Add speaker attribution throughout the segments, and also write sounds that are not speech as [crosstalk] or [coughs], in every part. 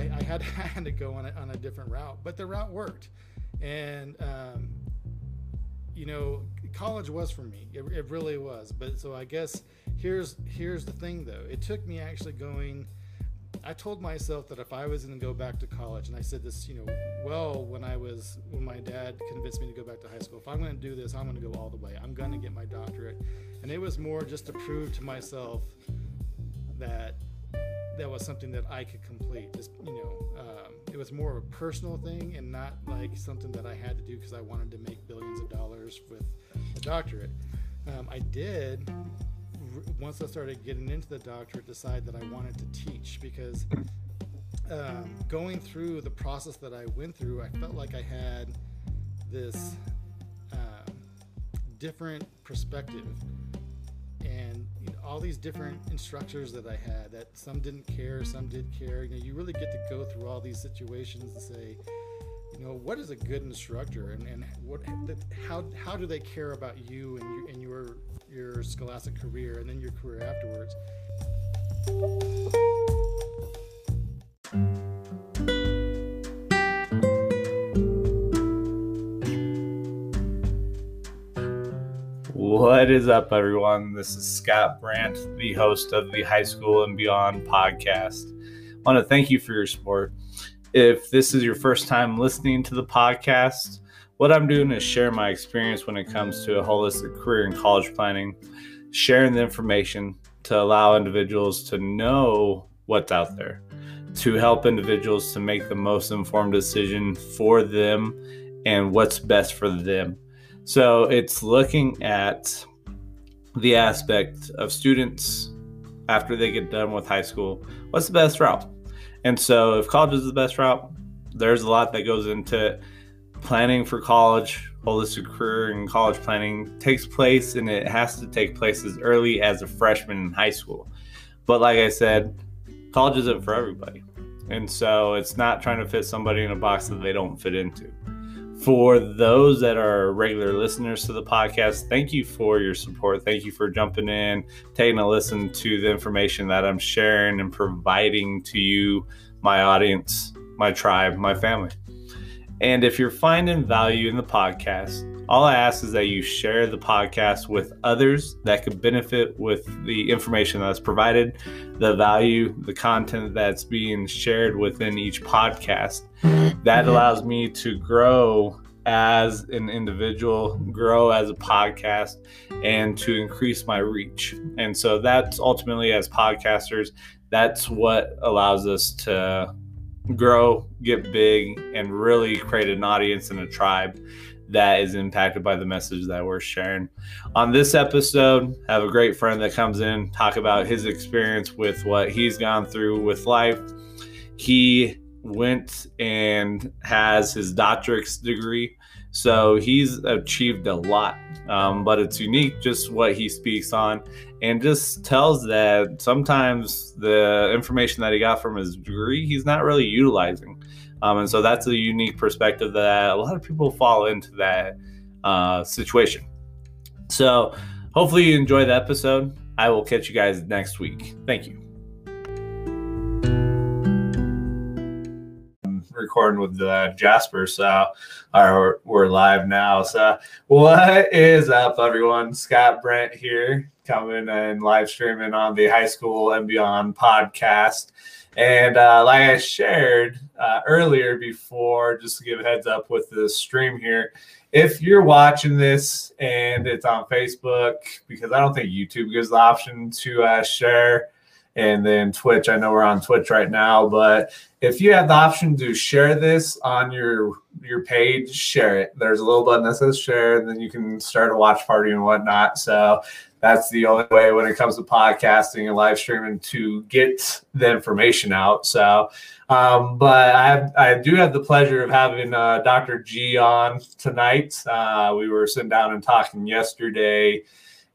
Speaker 1: I, I had, [laughs] had to go on a, on a different route, but the route worked. And, um, you know, college was for me. It, it really was. But so I guess here's here's the thing though. It took me actually going. I told myself that if I was going to go back to college, and I said this, you know, well when I was when my dad convinced me to go back to high school. If I'm going to do this, I'm going to go all the way. I'm going to get my doctorate, and it was more just to prove to myself that that was something that I could complete. Just you know, um, it was more of a personal thing and not like something that I had to do because I wanted to make billions of dollars with a doctorate. Um, I did once I started getting into the doctorate, decide that I wanted to teach because um, going through the process that I went through, I felt like I had this um, different perspective all these different instructors that I had that some didn't care, some did care. You know, you really get to go through all these situations and say, you know, what is a good instructor and, and what, how, how do they care about you and, you, and your, your scholastic career and then your career afterwards?
Speaker 2: What is up, everyone? This is Scott Brandt, the host of the High School and Beyond podcast. I want to thank you for your support. If this is your first time listening to the podcast, what I'm doing is share my experience when it comes to a holistic career in college planning, sharing the information to allow individuals to know what's out there, to help individuals to make the most informed decision for them and what's best for them. So it's looking at the aspect of students after they get done with high school. What's the best route? And so, if college is the best route, there's a lot that goes into it. Planning for college, holistic career and college planning takes place, and it has to take place as early as a freshman in high school. But like I said, college isn't for everybody. And so, it's not trying to fit somebody in a box that they don't fit into. For those that are regular listeners to the podcast, thank you for your support. Thank you for jumping in, taking a listen to the information that I'm sharing and providing to you, my audience, my tribe, my family. And if you're finding value in the podcast, all I ask is that you share the podcast with others that could benefit with the information that's provided, the value, the content that's being shared within each podcast. That allows me to grow as an individual, grow as a podcast, and to increase my reach. And so that's ultimately, as podcasters, that's what allows us to grow, get big, and really create an audience and a tribe that is impacted by the message that we're sharing. On this episode, I have a great friend that comes in, talk about his experience with what he's gone through with life. He went and has his doctorate's degree. So he's achieved a lot, um, but it's unique just what he speaks on and just tells that sometimes the information that he got from his degree, he's not really utilizing. Um, and so that's a unique perspective that a lot of people fall into that uh, situation. So hopefully you enjoy the episode. I will catch you guys next week. Thank you. Recording with uh, Jasper, so uh, we're live now. So, what is up, everyone? Scott Brent here, coming and live streaming on the High School and Beyond podcast. And uh, like I shared uh, earlier before, just to give a heads up with the stream here, if you're watching this and it's on Facebook, because I don't think YouTube gives the option to uh, share, and then Twitch, I know we're on Twitch right now, but if you have the option to share this on your your page, share it. There's a little button that says share, and then you can start a watch party and whatnot. So that's the only way when it comes to podcasting and live streaming to get the information out. So, um, but I I do have the pleasure of having uh, Dr. G on tonight. Uh, we were sitting down and talking yesterday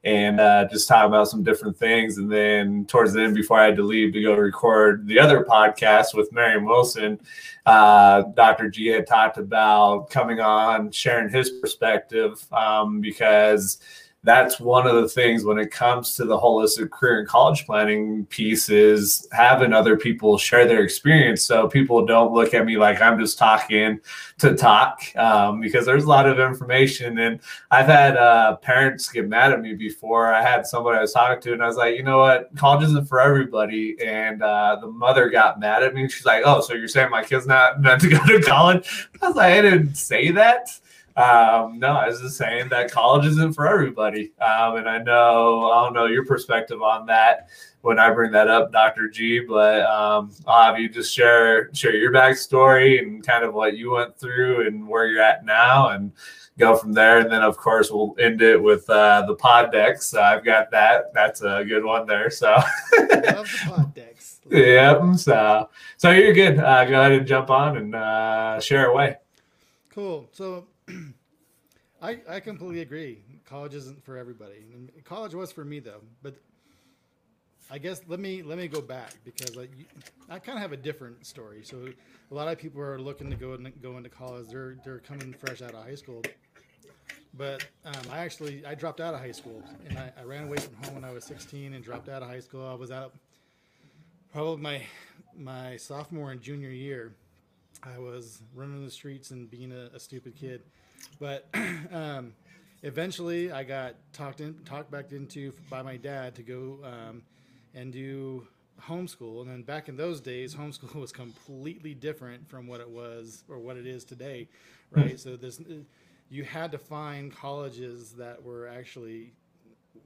Speaker 2: and uh, just talking about some different things. And then towards the end, before I had to leave to go record the other podcast with Marion Wilson, uh, Dr. G had talked about coming on, sharing his perspective um, because that's one of the things when it comes to the holistic career and college planning piece is having other people share their experience. So people don't look at me like i'm just talking to talk um, because there's a lot of information. And i've had uh, parents get mad at me before. I had somebody i was talking to and i was like you know what? College isn't for everybody. And uh, the mother got mad at me. She's like oh so you're saying my kid's not meant to go to college? I was like i didn't say that um, no, I was just saying that college isn't for everybody. Um, and I know, I don't know your perspective on that when I bring that up, Dr. G, but um, I'll have you just share, share your backstory and kind of what you went through and where you're at now and go from there. And then of course we'll end it with uh, the pod decks. Uh, I've got that. That's a good one there. So [laughs] love the pod decks. yep. So, so you're good. Uh, go ahead and jump on and uh, share away.
Speaker 1: Cool. So I, I completely agree. College isn't for everybody. college was for me though, but I guess let me let me go back because I, I kind of have a different story. So a lot of people are looking to go in, go into college. They're they're coming fresh out of high school. But um, I actually I dropped out of high school and I, I ran away from home when I was 16 and dropped out of high school. I was out probably my my sophomore and junior year. I was running the streets and being a, a stupid kid but [clears throat] um, eventually, I got talked in, talked back into by my dad to go um, and do homeschool. And then back in those days, homeschool [laughs] was completely different from what it was or what it is today, right? Mm-hmm. So this, you had to find colleges that were actually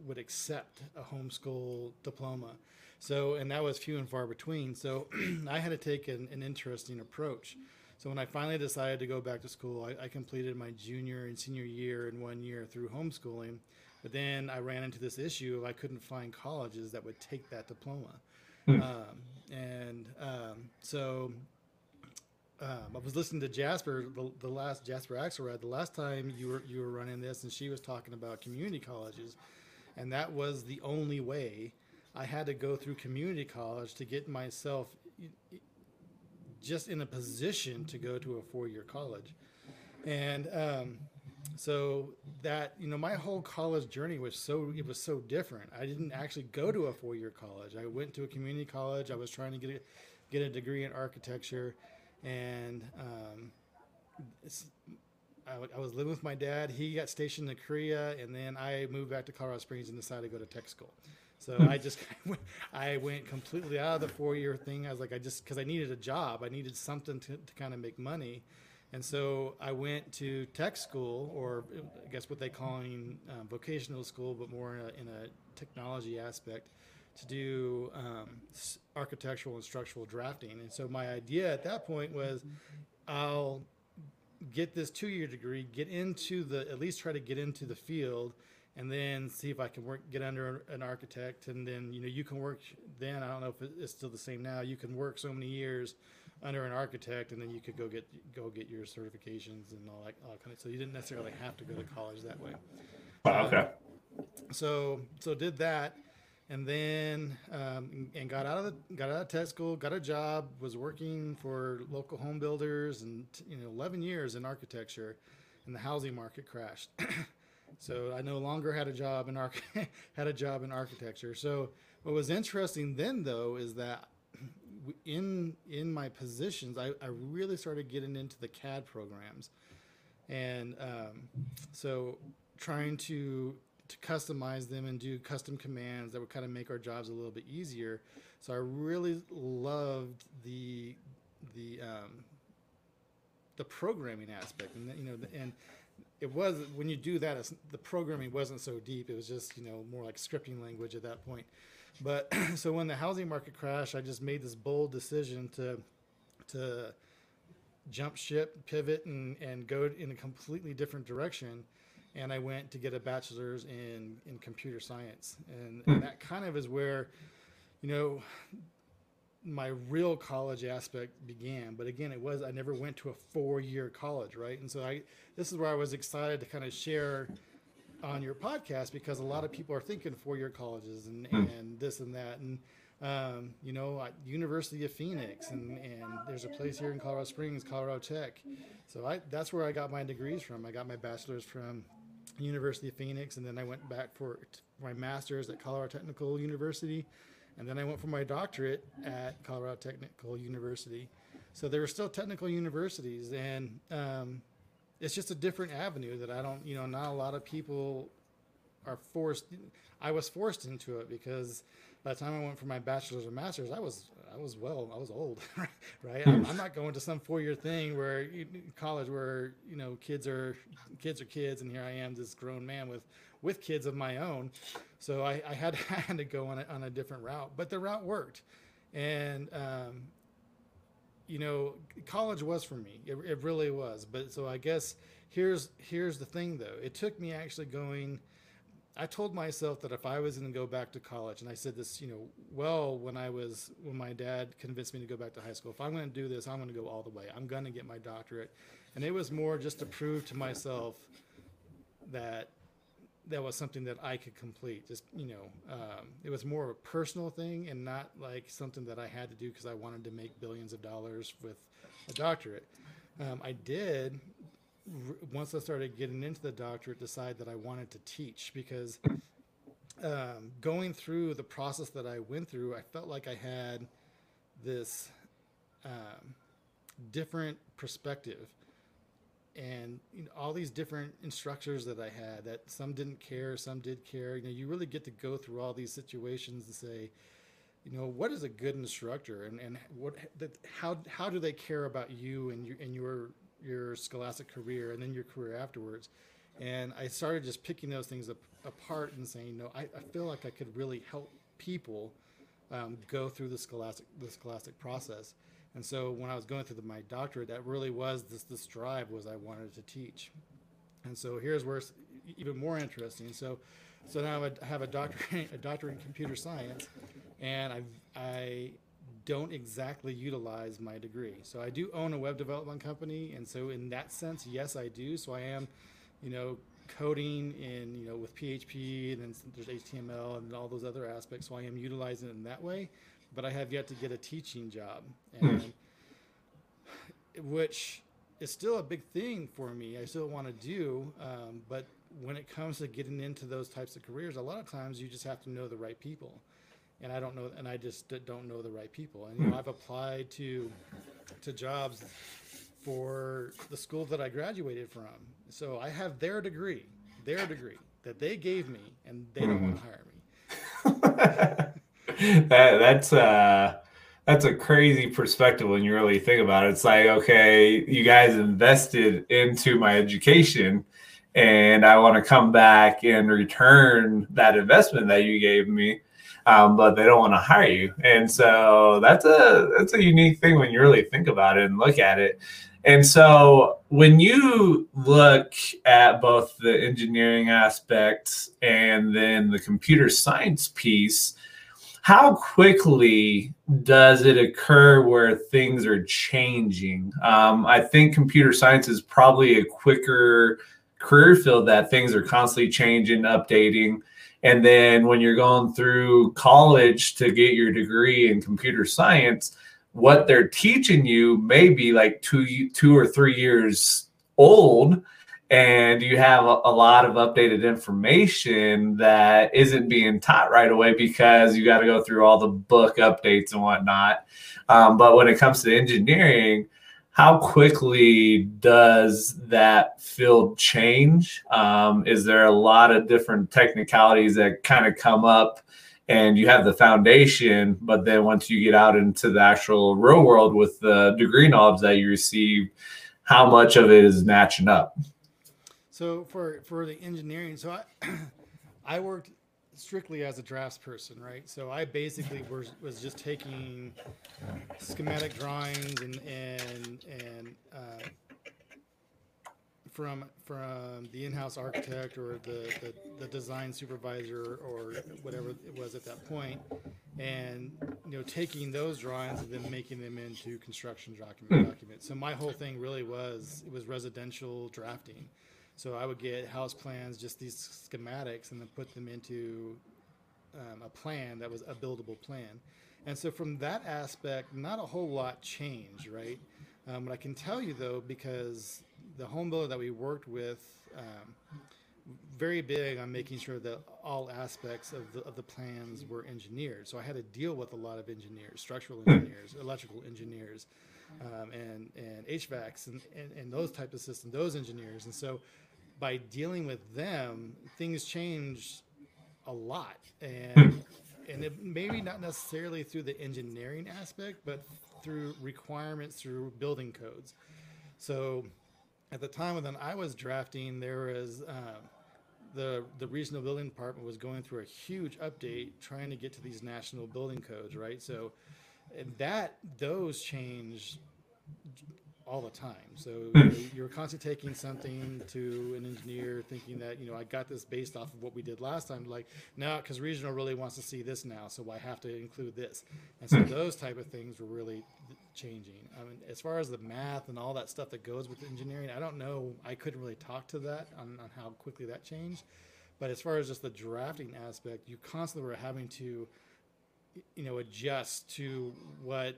Speaker 1: would accept a homeschool diploma. So, and that was few and far between. So, [clears throat] I had to take an, an interesting approach. So when I finally decided to go back to school, I, I, completed my junior and senior year in one year through homeschooling. But then I ran into this issue of I couldn't find colleges that would take that diploma. Hmm. Um, and um, so um, I was listening to Jasper, the, the last Jasper Axelrod, the last time you were you were running this, and she was talking about community colleges, and that was the only way I had to go through community college to get myself just in a position to go to a four year college. And um, so that, you know, my whole college journey was so, it was so different. I didn't actually go to a four year college. I went to a community college. I was trying to get a, get a degree in architecture. And um, I, I was living with my dad. He got stationed in Korea. And then I moved back to Colorado Springs and decided to go to tech school. So I just [laughs] I went completely out of the four year thing. I was like, I just because I needed a job, I needed something to, to kind of make money, and so I went to tech school, or I guess what they calling um, vocational school, but more in a, in a technology aspect, to do um, architectural and structural drafting. And so my idea at that point was, I'll get this two year degree, get into the at least try to get into the field and then see if I can work get under an architect, and then you know you can work. Then I don't know if it's still the same now. You can work so many years under an architect, and then you could go get go get your certifications and all that, all kind of. So you didn't necessarily have to go to college that way.
Speaker 2: Okay.
Speaker 1: Um, so so did that, and then um, and got out of the got out of tech school, got a job, was working for local home builders, and you know, 11 years in architecture, and the housing market crashed. [clears throat] So I no longer had a job in arch- [laughs] had a job in architecture. So what was interesting then though is that in in my positions, I, I really started getting into the CAD programs, and um, so trying to to customize them and do custom commands that would kind of make our jobs a little bit easier. So I really loved the the um, the programming aspect, and you know, and it was when you do that, the programming wasn't so deep. It was just you know more like scripting language at that point. But [clears throat] so when the housing market crashed, I just made this bold decision to to jump ship, pivot, and and go in a completely different direction. And I went to get a bachelor's in in computer science, and, and hmm. that kind of is where, you know, my real college aspect began. But again, it was I never went to a four year college, right? And so I this is where I was excited to kind of share on your podcast because a lot of people are thinking four year colleges and, hmm. and this and that and um, you know University of Phoenix and, and there's a place here in Colorado Springs, Colorado Tech. So I that's where I got my degrees from. I got my bachelor's from University of Phoenix, and then I went back for my master's at Colorado Technical University, and then I went for my doctorate at Colorado Technical University. So there were still technical universities, and um, it's just a different avenue that I don't, you know, not a lot of people are forced. I was forced into it because by the time I went for my bachelor's or master's, I was I was well, I was old, [laughs] right? I'm, I'm, not going to some four year thing where college where you know kids are kids are kids, and here I am, this grown man with with kids of my own. So I, I had, [laughs] I had to go on a, on a different route, but the route worked, and um, you know, college was for me. It, it really was. But so I guess here's here's the thing though. It took me actually going I told myself that if I was going to go back to college, and I said this, you know, well, when I was, when my dad convinced me to go back to high school, if I'm going to do this, I'm going to go all the way. I'm going to get my doctorate. And it was more just to prove to myself that that was something that I could complete. Just, you know, um, it was more of a personal thing and not like something that I had to do because I wanted to make billions of dollars with a doctorate. Um, I did once I started getting into the doctorate, decide that I wanted to teach because um, going through the process that I went through, I felt like I had this um, different perspective and you know, all these different instructors that I had that some didn't care, some did care. You know, you really get to go through all these situations and say, you know, what is a good instructor and, and what, how, how do they care about you and your, and your your scholastic career and then your career afterwards. And I started just picking those things up, apart and saying, no, I, I, feel like I could really help people um, go through the scholastic the scholastic process. And so when I was going through the, my doctorate, that really was this this drive was I wanted to teach. And so here's where it's even more interesting. So so now I have a doctorate [laughs] a doctorate in computer science, and I I don't exactly utilize my degree. So I do own a web development company, and so in that sense, yes, I do. So I am, you know, coding in you know with PHP, and then there's HTML and all those other aspects. So I am utilizing it in that way, but I have yet to get a teaching job, and hmm. which is still a big thing for me. I still want to do, um, but when it comes to getting into those types of careers, a lot of times you just have to know the right people and I don't know, and I just don't know the right people. And you know, I've applied to to jobs for the school that I graduated from, so I have their degree, their degree that they gave me, and they don't want to
Speaker 2: hire me. [laughs] that that's uh that's a crazy perspective when you really think about it. It's like, okay, you guys invested into my education and I want to come back and return that investment that you gave me um, but they don't want to hire you. And so that's a that's a unique thing when you really think about it and look at it. And so when you look at both the engineering aspects and then the computer science piece, how quickly does it occur where things are changing? Um, I think computer science is probably a quicker career field that things are constantly changing, updating. And then when you're going through college to get your degree in computer science, what they're teaching you may be like two two or three years old and you have a, lot of updated information that isn't being taught right away because you got to go through all the book updates and whatnot. Um, but when it comes to engineering, how quickly does that field change? Um, is there a lot of different technicalities that kind of come up and you have the foundation, but then once you get out into the actual real world with the degree knobs that you receive, how much of it is matching up?
Speaker 1: So for for the engineering, so I [clears throat] I worked strictly as a drafts person, right? So I basically was, was just taking schematic drawings and and and uh, from from the in-house architect or the, the, the design supervisor or whatever it was at that point, and you know taking those drawings and then making them into construction document, documents. So my whole thing really was it was residential drafting. So I would get house plans, just these schematics, and then put them into um, a plan that was a buildable plan. And so from that aspect, not a whole lot changed, right? Um, but I can tell you though, because the home builder that we worked with, um, very big on making sure that all aspects of the, of the plans were engineered. So I had to deal with a lot of engineers, structural engineers, electrical engineers, um, and and HVACs and, and, and those type of systems, those engineers. And so by dealing with them, things change a lot. And and it, maybe not necessarily through the engineering aspect, but through requirements through building codes. So at the time when I was drafting, there was uh, the the regional building department was going through a huge update trying to get to these national building codes, right? So and that those change all the time. So you you're constantly taking something to an engineer, thinking that you know I got this based off of what we did last time. Like now, because regional really wants to see this now, so I have to include this. And so hmm. those type of things were really changing. I mean, as far as the math and all that stuff that goes with engineering, I don't know. I couldn't really talk to that on, on how quickly that changed. But as far as just the drafting aspect, you constantly were having to, you know, adjust to what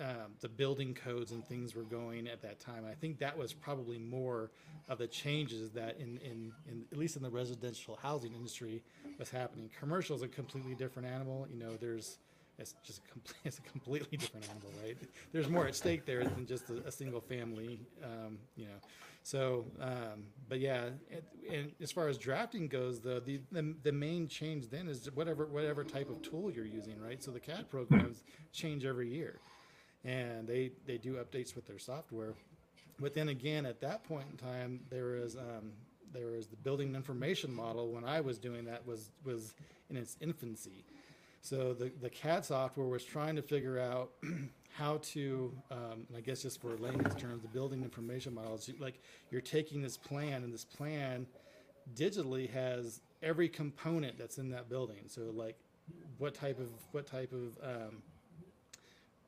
Speaker 1: um, the building codes and things were going at that time. I think that was probably more of the changes that in, in, in at least in the residential housing industry was happening. Commercial is a completely different animal. You know, there's it's just a, complete, [laughs] it's a completely different animal, right? There's more at stake there than just a, a single family, um, you know. So, um, but yeah, and, and as far as drafting goes, though, the, the the main change then is whatever whatever type of tool you're using, right? So the CAD programs change every year and they they do updates with their software. But then again, at that point in time, there is um, there was the building information model. When I was doing that, was was in its infancy. So the the CAD software was trying to figure out [clears throat] how to, um, I guess just for layman's terms, the building information model is like you're taking this plan, and this plan digitally has every component that's in that building. So like what type of what type of um,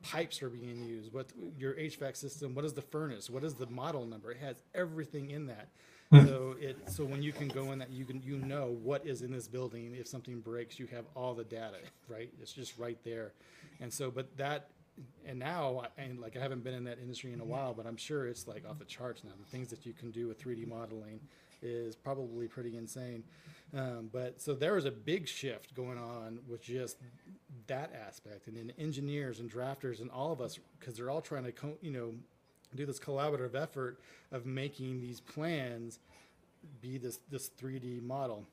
Speaker 1: pipes are being used, what your HVAC system, what is the furnace, what is the model number. It has everything in that. Hmm. So it so when you can go in that you can you know what is in this building. If something breaks, you have all the data, right? It's just right there. And so, but that and now and like I haven't been in that industry in a while, but I'm sure it's like off the charts now. The things that you can do with 3D modeling is probably pretty insane. Um, but so there was a big shift going on with just that aspect, and then engineers and drafters and all of us, because they're all trying to, co- you know, do this collaborative effort of making these plans be this this 3D model.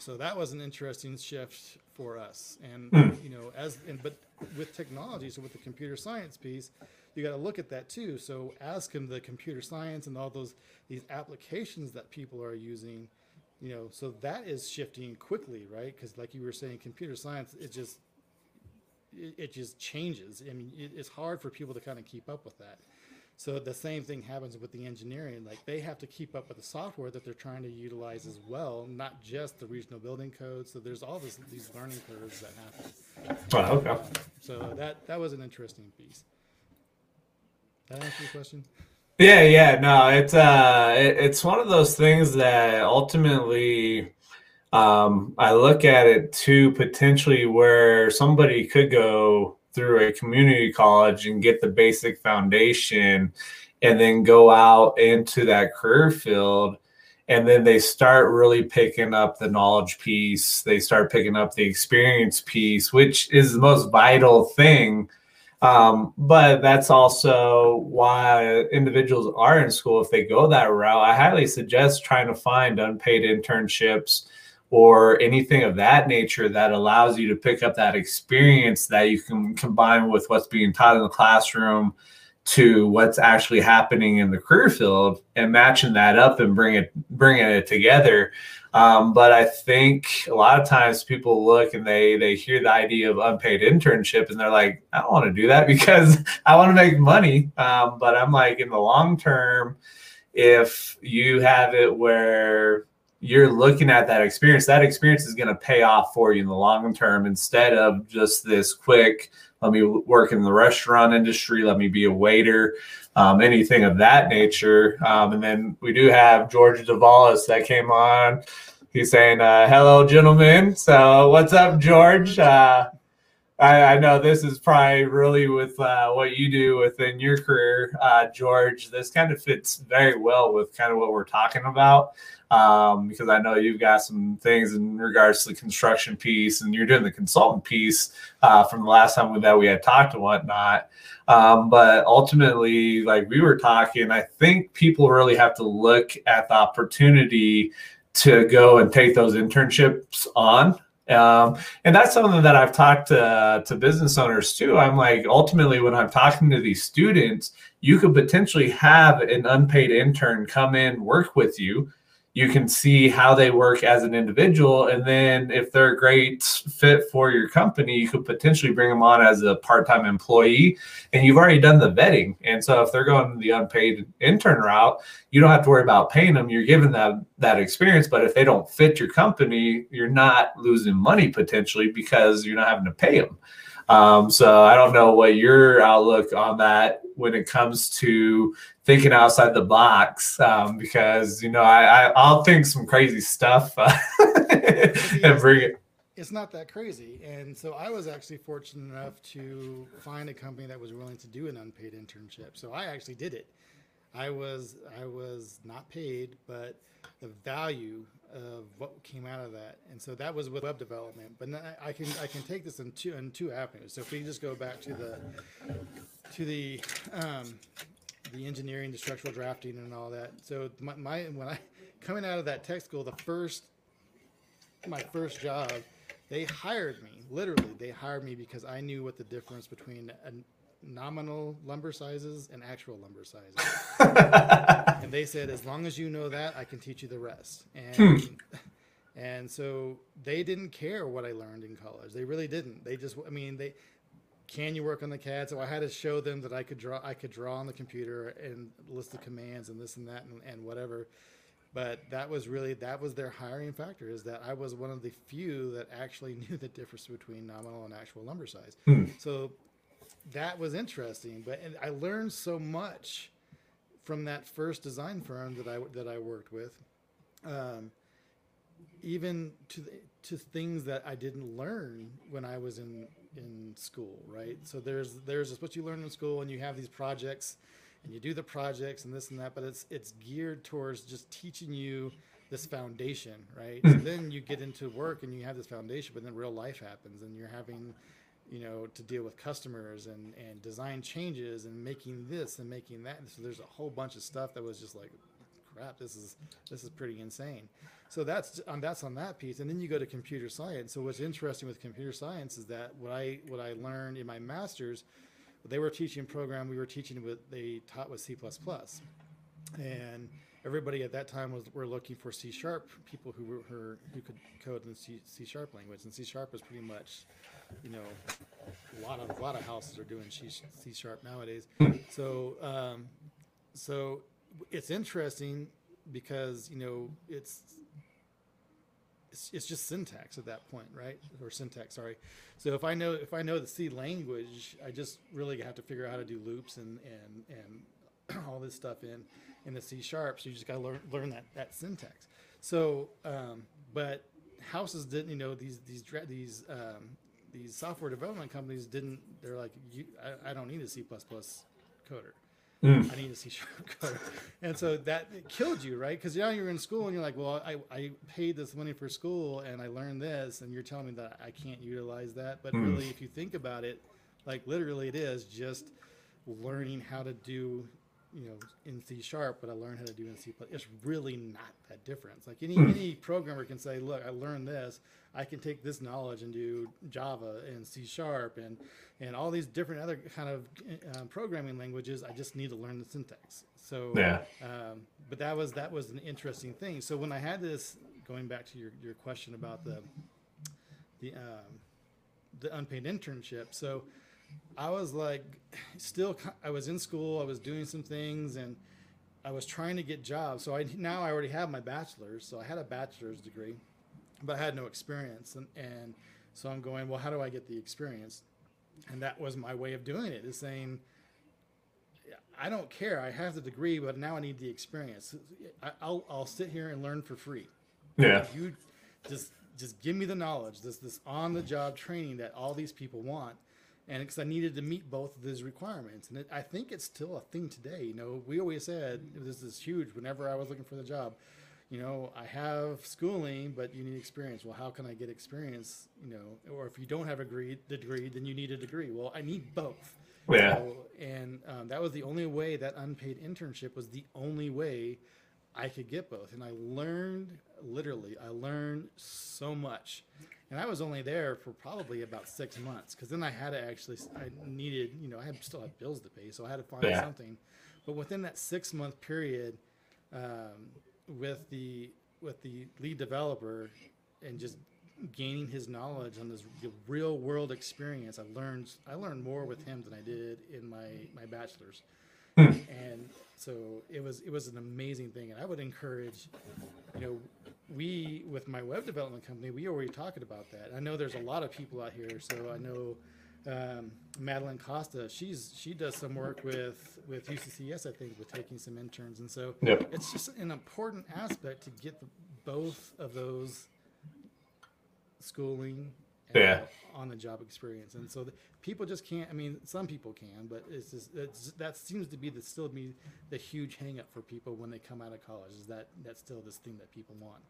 Speaker 1: So that was an interesting shift for us, and mm. you know, as and but with technology, so with the computer science piece, you got to look at that too. So ask him the computer science and all those these applications that people are using you know so that is shifting quickly right? Because like you were saying computer science it just it, it just changes. I mean it, it's hard for people to kind of keep up with that. So the same thing happens with the engineering like they have to keep up with the software that they're trying to utilize as well not just the regional building codes so there's all this, these learning curves that happen.
Speaker 2: Oh, okay.
Speaker 1: so that that was an interesting piece. That answer your question
Speaker 2: yeah, yeah, no, it's uh, it, it's one of those things that ultimately, um, I look at it to potentially where somebody could go through a community college and get the basic foundation, and then go out into that career field, and then they start really picking up the knowledge piece. They start picking up the experience piece, which is the most vital thing um, but that's also why individuals are in school. If they go that route, I highly suggest trying to find unpaid internships or anything of that nature that allows you to pick up that experience that you can combine with what's being taught in the classroom to what's actually happening in the career field and matching that up and bring it bringing it together um, but I think a lot of times people look and they they hear the idea of unpaid internship and they're like, I don't want to do that [laughs] because I want to make money. Um, but I'm like, in the long term, if you have it where you're looking at that experience, that experience is going to pay off for you in the long term instead of just this quick. Let me work in the restaurant industry. Let me be a waiter. Um, anything of that nature. Um, and then we do have George Davalos that came on he's saying, uh, "Hello, gentlemen." So, what's up, George? Uh, I, I, know this is probably really with uh, what you do within your career, uh, George. This kind of fits very well with kind of what we're talking about um, because I know you've got some things in regards to the construction piece and you're doing the consultant piece uh, from the last time that we had talked and whatnot. Um, but ultimately, like we were talking, I think people really have to look at the opportunity to go and take those internships on um, and that's something that I've talked to, to business owners too. I'm like, ultimately, when I'm talking to these students, you could potentially have an unpaid intern come in, work with you, you can see how they work as an individual. And then if they're a great fit for your company you could potentially bring them on as a part-time employee. And you've already done the vetting. And so if they're going the unpaid intern route you don't have to worry about paying them. You're giving them that experience. But if they don't fit your company you're not losing money potentially because you're not having to pay them um, so I don't know what your outlook on that when it comes to thinking outside the box, um, because you know I, I will think some crazy stuff uh, [laughs] and
Speaker 1: bring it. It's not that crazy, and so I was actually fortunate enough to find a company that was willing to do an unpaid internship. So I actually did it. I was I was not paid, but the value of what came out of that, and so that was with web development. But I can I can take this in two in two avenues. So if we just go back to the to the um, the engineering, the structural drafting, and all that. So my, my when I coming out of that tech school, the first my first job, they hired me. Literally, they hired me because I knew what the difference between a nominal lumber sizes and actual lumber sizes. [laughs] and they said, as long as you know that, I can teach you the rest. And hmm. and so they didn't care what I learned in college. They really didn't. They just, I mean, they can you work on the CAD? So I had to show them that I could draw. I could draw on the computer and list the commands and this and that and, and whatever. But that was really that was their hiring factor is that I was one of the few that actually [laughs] knew the difference between nominal and actual lumber size. Hmm. So that was interesting. But and I learned so much from that first design firm that I that I worked with. Um, even to to things that I didn't learn when I was in in school, right? So there's there's what you learn in school, and you have these projects, and you do the projects and this and that, but it's it's geared towards just teaching you this foundation, right? so then you get into work and you have this foundation, but then real life happens, and you're having you know to deal with customers and and design changes and making this and making that. So there's a whole bunch of stuff that was just like crap, this is this is pretty insane. So that's on that's on that piece, and then you go to computer science. So what's interesting with computer science is that what I what I learned in my master's, they were teaching program we were teaching with they taught with C and everybody at that time was were looking for C sharp people who were who could code in C, C sharp language, and C sharp was pretty much, you know, a lot of a lot of houses are doing C, sharp nowadays. so um, so it's interesting because you know it's, it's it's just syntax at that point, right? Or syntax, sorry. So if I know if I know the C language, I just really have to figure out how to do loops and and and [clears throat] all this stuff in in the C sharp. So you just got to learn learn that that syntax. So, um, but houses didn't, you know, these these these um, these software development companies didn't. They're like, you, I, I don't need a C coder. Mm. I need a C sharp coder. And so that killed you, right? Because now you're in school and you're like, well, I, I paid this money for school and I learned this, and you're telling me that I can't utilize that. But mm. really, if you think about it, like literally, it is just learning how to do you know in C sharp, but I learned how to do in C plus. It's really not that difference. Like any any programmer can say, look, I learned this. I can take this knowledge and do Java and C sharp and and all these different other kind of uh, programming languages. I just need to learn the syntax. So yeah. Um, but that was that was an interesting thing. So when I had this, going back to your your question about the the um, the unpaid internship, so I was like, still, I was in school, I was doing some things, and I was trying to get jobs. So I now I already have my bachelor's, so I had a bachelor's degree, but I had no experience, and and so I'm going, well, how do I get the experience? And that was my way of doing it, is saying, I don't care, I have the degree, but now I need the experience. I, will I'll sit here and learn for free.
Speaker 2: Yeah.
Speaker 1: You just just give me the knowledge, this this on the job training that all these people want, and because I needed to meet both of these requirements, and it, I think it's still a thing today. You know, we always said this is huge. Whenever I was looking for the job, you know, I have schooling, but you need experience. Well, how can I get experience? You know, or if you don't have a degree, the degree, then you need a degree. Well, I need both.
Speaker 2: Yeah.
Speaker 1: So, and um, that was the only way that unpaid internship was the only way I could get both. And I learned literally, I learned so much. And I was only there for probably about six months because then I had to actually, I needed, you know, I had, still had bills to pay, so I had to find
Speaker 2: Yeah.
Speaker 1: something. But within that six month period, um, with the with the lead developer and just gaining his knowledge on this real world experience, I learned I learned more with him than I did in my my bachelor's. And so it was it was an amazing thing, and I would encourage, you know, we with my web development company, we already talking about that. I know there's a lot of people out here, so I know um, Madeline Costa. She's she does some work with with UCCS, I think, with taking some interns, and so
Speaker 2: Yep.
Speaker 1: it's just an important aspect to get the, both of those schooling and
Speaker 2: Yeah.
Speaker 1: on the job experience and so the, people just can't i mean some people can but it's just it's, that seems to be the still be the huge hang up for people when they come out of college is that that's still this thing that people want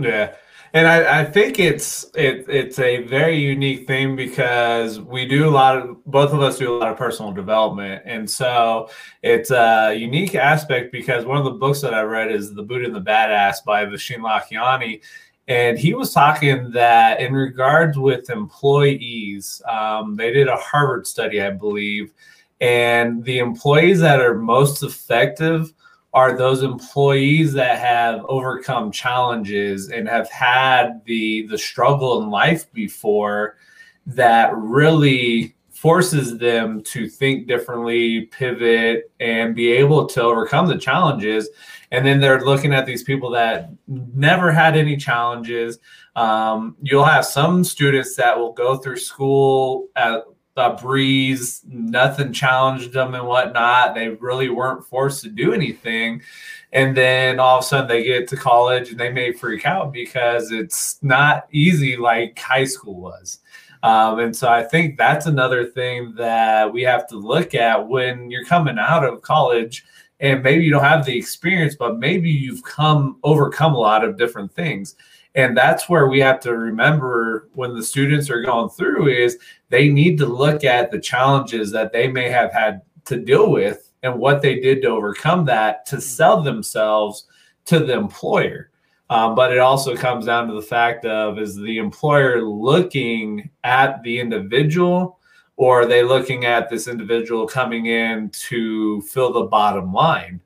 Speaker 2: Yeah, and I, I think it's it, it's a very unique thing because we do a lot of both of us do a lot of personal development, and so it's a unique aspect because one of the books that I read is The Buddha and the Badass by Vishen Lakhiani, and he was talking that in regards with employees, um, they did a Harvard study, I believe, and the employees that are most effective are those employees that have overcome challenges and have had the the struggle in life before that really forces them to think differently pivot and be able to overcome the challenges. And then they're looking at these people that never had any challenges. Um, you'll have some students that will go through school at a breeze, nothing challenged them and whatnot. They really weren't forced to do anything. And then all of a sudden they get to college and they may freak out because it's not easy like high school was. Um, and so I think that's another thing that we have to look at when you're coming out of college and maybe you don't have the experience, but maybe you've come overcome a lot of different things. And that's where we have to remember when the students are going through is they need to look at the challenges that they may have had to deal with and what they did to overcome that to sell themselves to the employer. Um, but it also comes down to the fact of is the employer looking at the individual or are they looking at this individual coming in to fill the bottom line?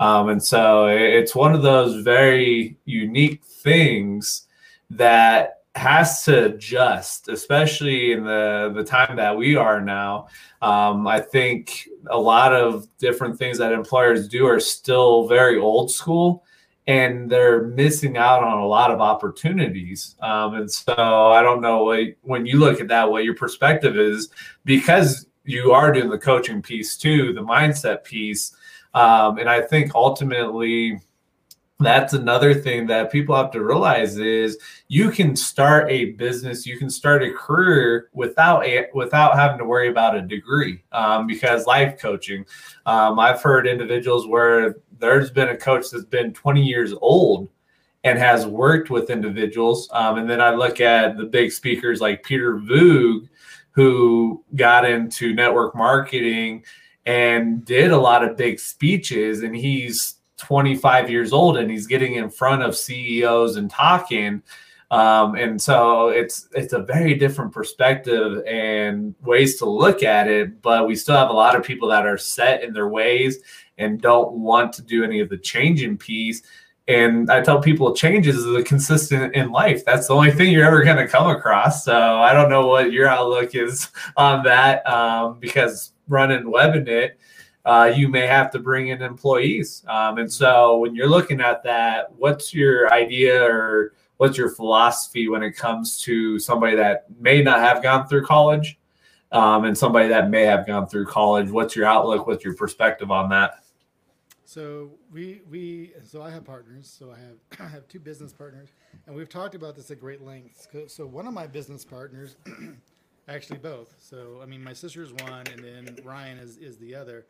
Speaker 2: Um, and so it's one of those very unique things that has to adjust, especially in the the time that we are now. Um, I think a lot of different things that employers do are still very old school, and they're missing out on a lot of opportunities. Um, and so I don't know what, when you look at that, what your perspective is, because you are doing the coaching piece too, the mindset piece. Um, and I think ultimately that's another thing that people have to realize is you can start a business you can start a career without a without having to worry about a degree um, because life coaching um, i've heard individuals where there's been a coach that's been 20 years old and has worked with individuals um, and then i look at the big speakers like Peter Voogd who got into network marketing and did a lot of big speeches and he's 25 years old and he's getting in front of CEOs and talking. Um, and so it's it's a very different perspective and ways to look at it, but we still have a lot of people that are set in their ways and don't want to do any of the changing piece. And I tell people changes is a consistent in life. That's the only thing you're ever going to come across. So I don't know what your outlook is on that um, because running WebInit, uh, you may have to bring in employees. Um, and so when you're looking at that, what's your idea or what's your philosophy when it comes to somebody that may not have gone through college um, and somebody that may have gone through college? What's your outlook? What's your perspective on that?
Speaker 1: So we we so I have partners. So I have [clears throat] I have two business partners, and we've talked about this at great lengths. So one of my business partners, [clears throat] actually both. So I mean, my sister's one, and then Ryan is is the other.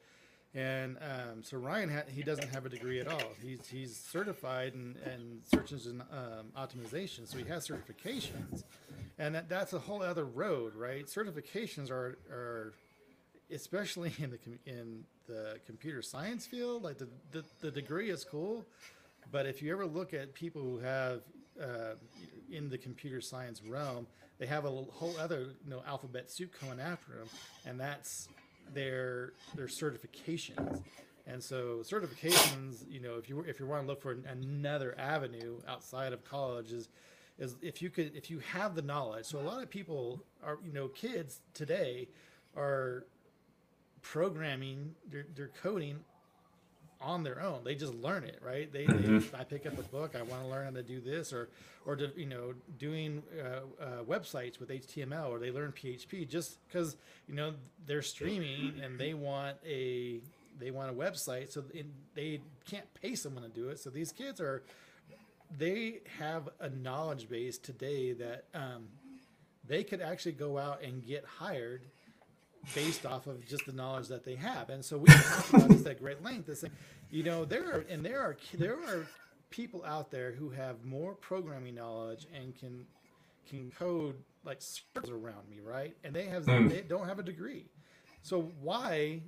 Speaker 1: And um, so Ryan ha- he doesn't have a degree at all. He's he's certified in, in search engine um, optimization, so he has certifications, and that, that's a whole other road, right? Certifications are are especially in the com- in the computer science field, like the, the, the degree is cool, but if you ever look at people who have uh, in the computer science realm, they have a whole other you know alphabet soup coming after them, and that's their their certifications. And so certifications, you know, if you if you want to look for another avenue outside of college is is if you could if you have the knowledge. So a lot of people are you know kids today are programming, they're, they're coding on their own. They just learn it, right? They, mm-hmm. they I pick up a book. I want to learn how to do this, or or to, you know doing uh, uh, websites with HTML, or they learn PHP just because you know they're streaming and they want a they want a website, so they can't pay someone to do it. So these kids are they have a knowledge base today that um, they could actually go out and get hired based off of just the knowledge that they have. And so we talked about this at great length. This, you know, there are and there are there are people out there who have more programming knowledge and can can code like circles around me, right? And they have mm. they don't have a degree. So why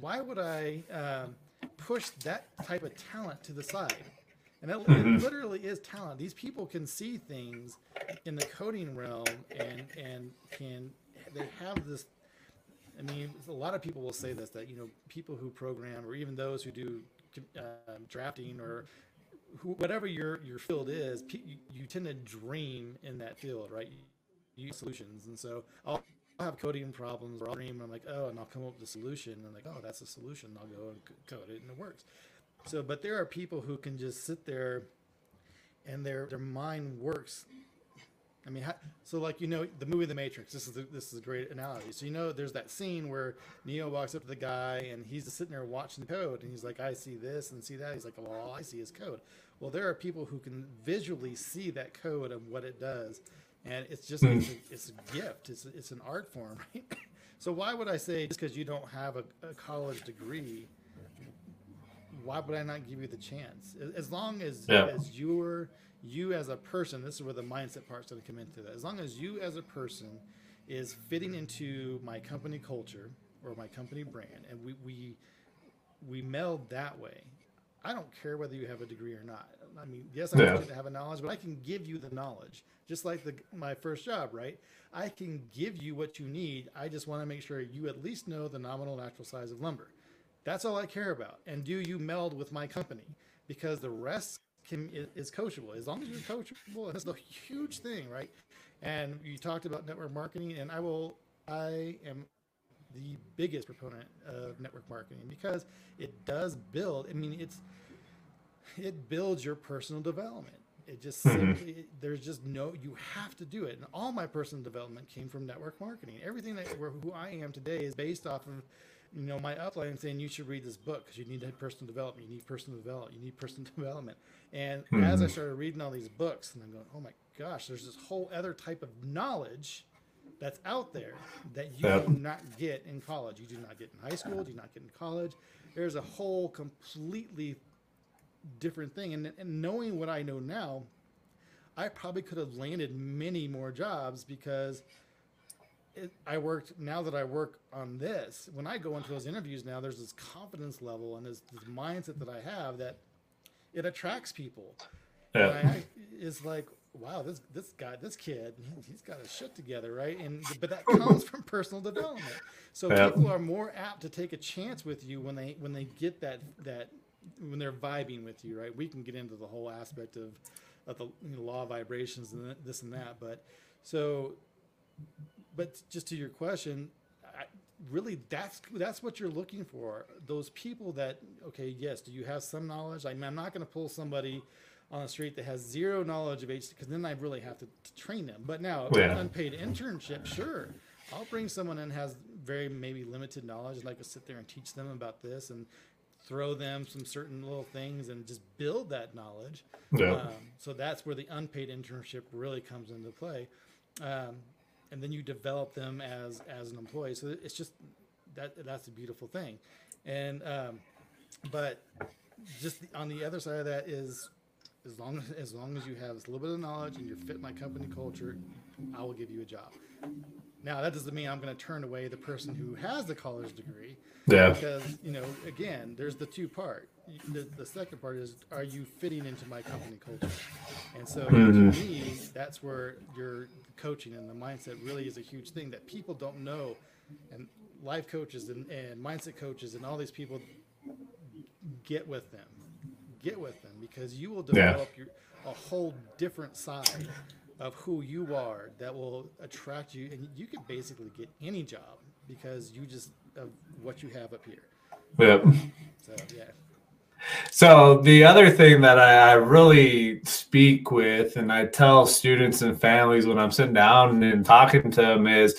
Speaker 1: why would I um, push that type of talent to the side? And that mm-hmm. literally is talent. These people can see things in the coding realm and and can they have this I mean, a lot of people will say this that you know people who program or even those who do uh, drafting or who, whatever your your field is, you, you, tend to dream in that field, right? You solutions, and so I'll, I'll have coding problems or I'll dream. And I'm like, oh, and I'll come up with a solution. And I'm like, oh, that's a solution. I'll go and code it, and it works. So, but there are people who can just sit there, and their their mind works I mean, so like you know the movie The Matrix. This is a, this is a great analogy. So you know there's that scene where Neo walks up to the guy and he's just sitting there watching the code and he's like, I see this and see that. He's like, well, all I see is code. Well, there are people who can visually see that code and what it does, and it's just it's, a, it's a gift. It's it's an art form, right? [coughs] so why would I say just because you don't have a, a college degree? Why would I not give you the chance? As long as yeah. as you're you as a person, this is where the mindset part's going to come into that. As long as you as a person is fitting into my company culture or my company brand, and we we we meld that way. I don't care whether you have a degree or not. I mean, yes, I yeah. want you to have a knowledge, but I can give you the knowledge, just like the my first job, right? I can give you what you need. I just want to make sure you at least know the nominal natural size of lumber. That's all I care about. And do you meld with my company? Because the rest can is coachable as long as you're coachable. That's the huge thing, right? And you talked about network marketing, and I will. I am the biggest proponent of network marketing because it does build. I mean, it's it builds your personal development. It just mm-hmm. there's just no you have to do it. And all my personal development came from network marketing. Everything that who I am today is based off of you know my upline saying you should read this book because you need that personal development. You need personal development. You need personal [laughs] development. And mm-hmm. as I started reading all these books, and I'm going, oh my gosh, there's this whole other type of knowledge that's out there that you yep. do not get in college. You do not get in high school. You do not get in college. There's a whole completely different thing. And, and knowing what I know now, I probably could have landed many more jobs because it, I worked now that I work on this. When I go into those interviews now, there's this confidence level and this, this mindset that I have that it attracts people. Yeah. I, it's like, wow, this this guy, this kid, he's got his shit together, right? And but that comes from personal development. So yeah. people are more apt to take a chance with you when they when they get that that when they're vibing with you, right? We can get into the whole aspect of of the you know, law of vibrations and this and that, but so, but just to your question, really that's that's what you're looking for those people that okay yes do you have some knowledge I mean, i'm not going to pull somebody on the street that has zero knowledge of HT because then I really have to, to train them. But now, yeah. unpaid internship, sure, I'll bring someone in has very maybe limited knowledge, and I could sit there and teach them about this and throw them some certain little things and just build that knowledge.
Speaker 2: Yeah.
Speaker 1: Um, so that's where the unpaid internship really comes into play. Um, and then you develop them as as an employee. So it's just that that's a beautiful thing. And um, but just on the other side of that is as long as as long as you have a little bit of knowledge and you fit my company culture, I will give you a job. Now that doesn't mean I'm going to turn away the person who has the college degree
Speaker 2: Yeah.
Speaker 1: because you know again there's the two part the, the second part is are you fitting into my company culture and so
Speaker 2: Mhm.
Speaker 1: to me that's where your coaching and the mindset really is a huge thing that people don't know and life coaches and, and mindset coaches and all these people get with them get with them because you will
Speaker 2: Yeah.
Speaker 1: develop your a whole different side of who you are that will attract you and you can basically get any job because you just of what you have up here
Speaker 2: Yep.
Speaker 1: so yeah
Speaker 2: So the other thing that I, I really speak with, and I tell students and families when I'm sitting down and talking to them, is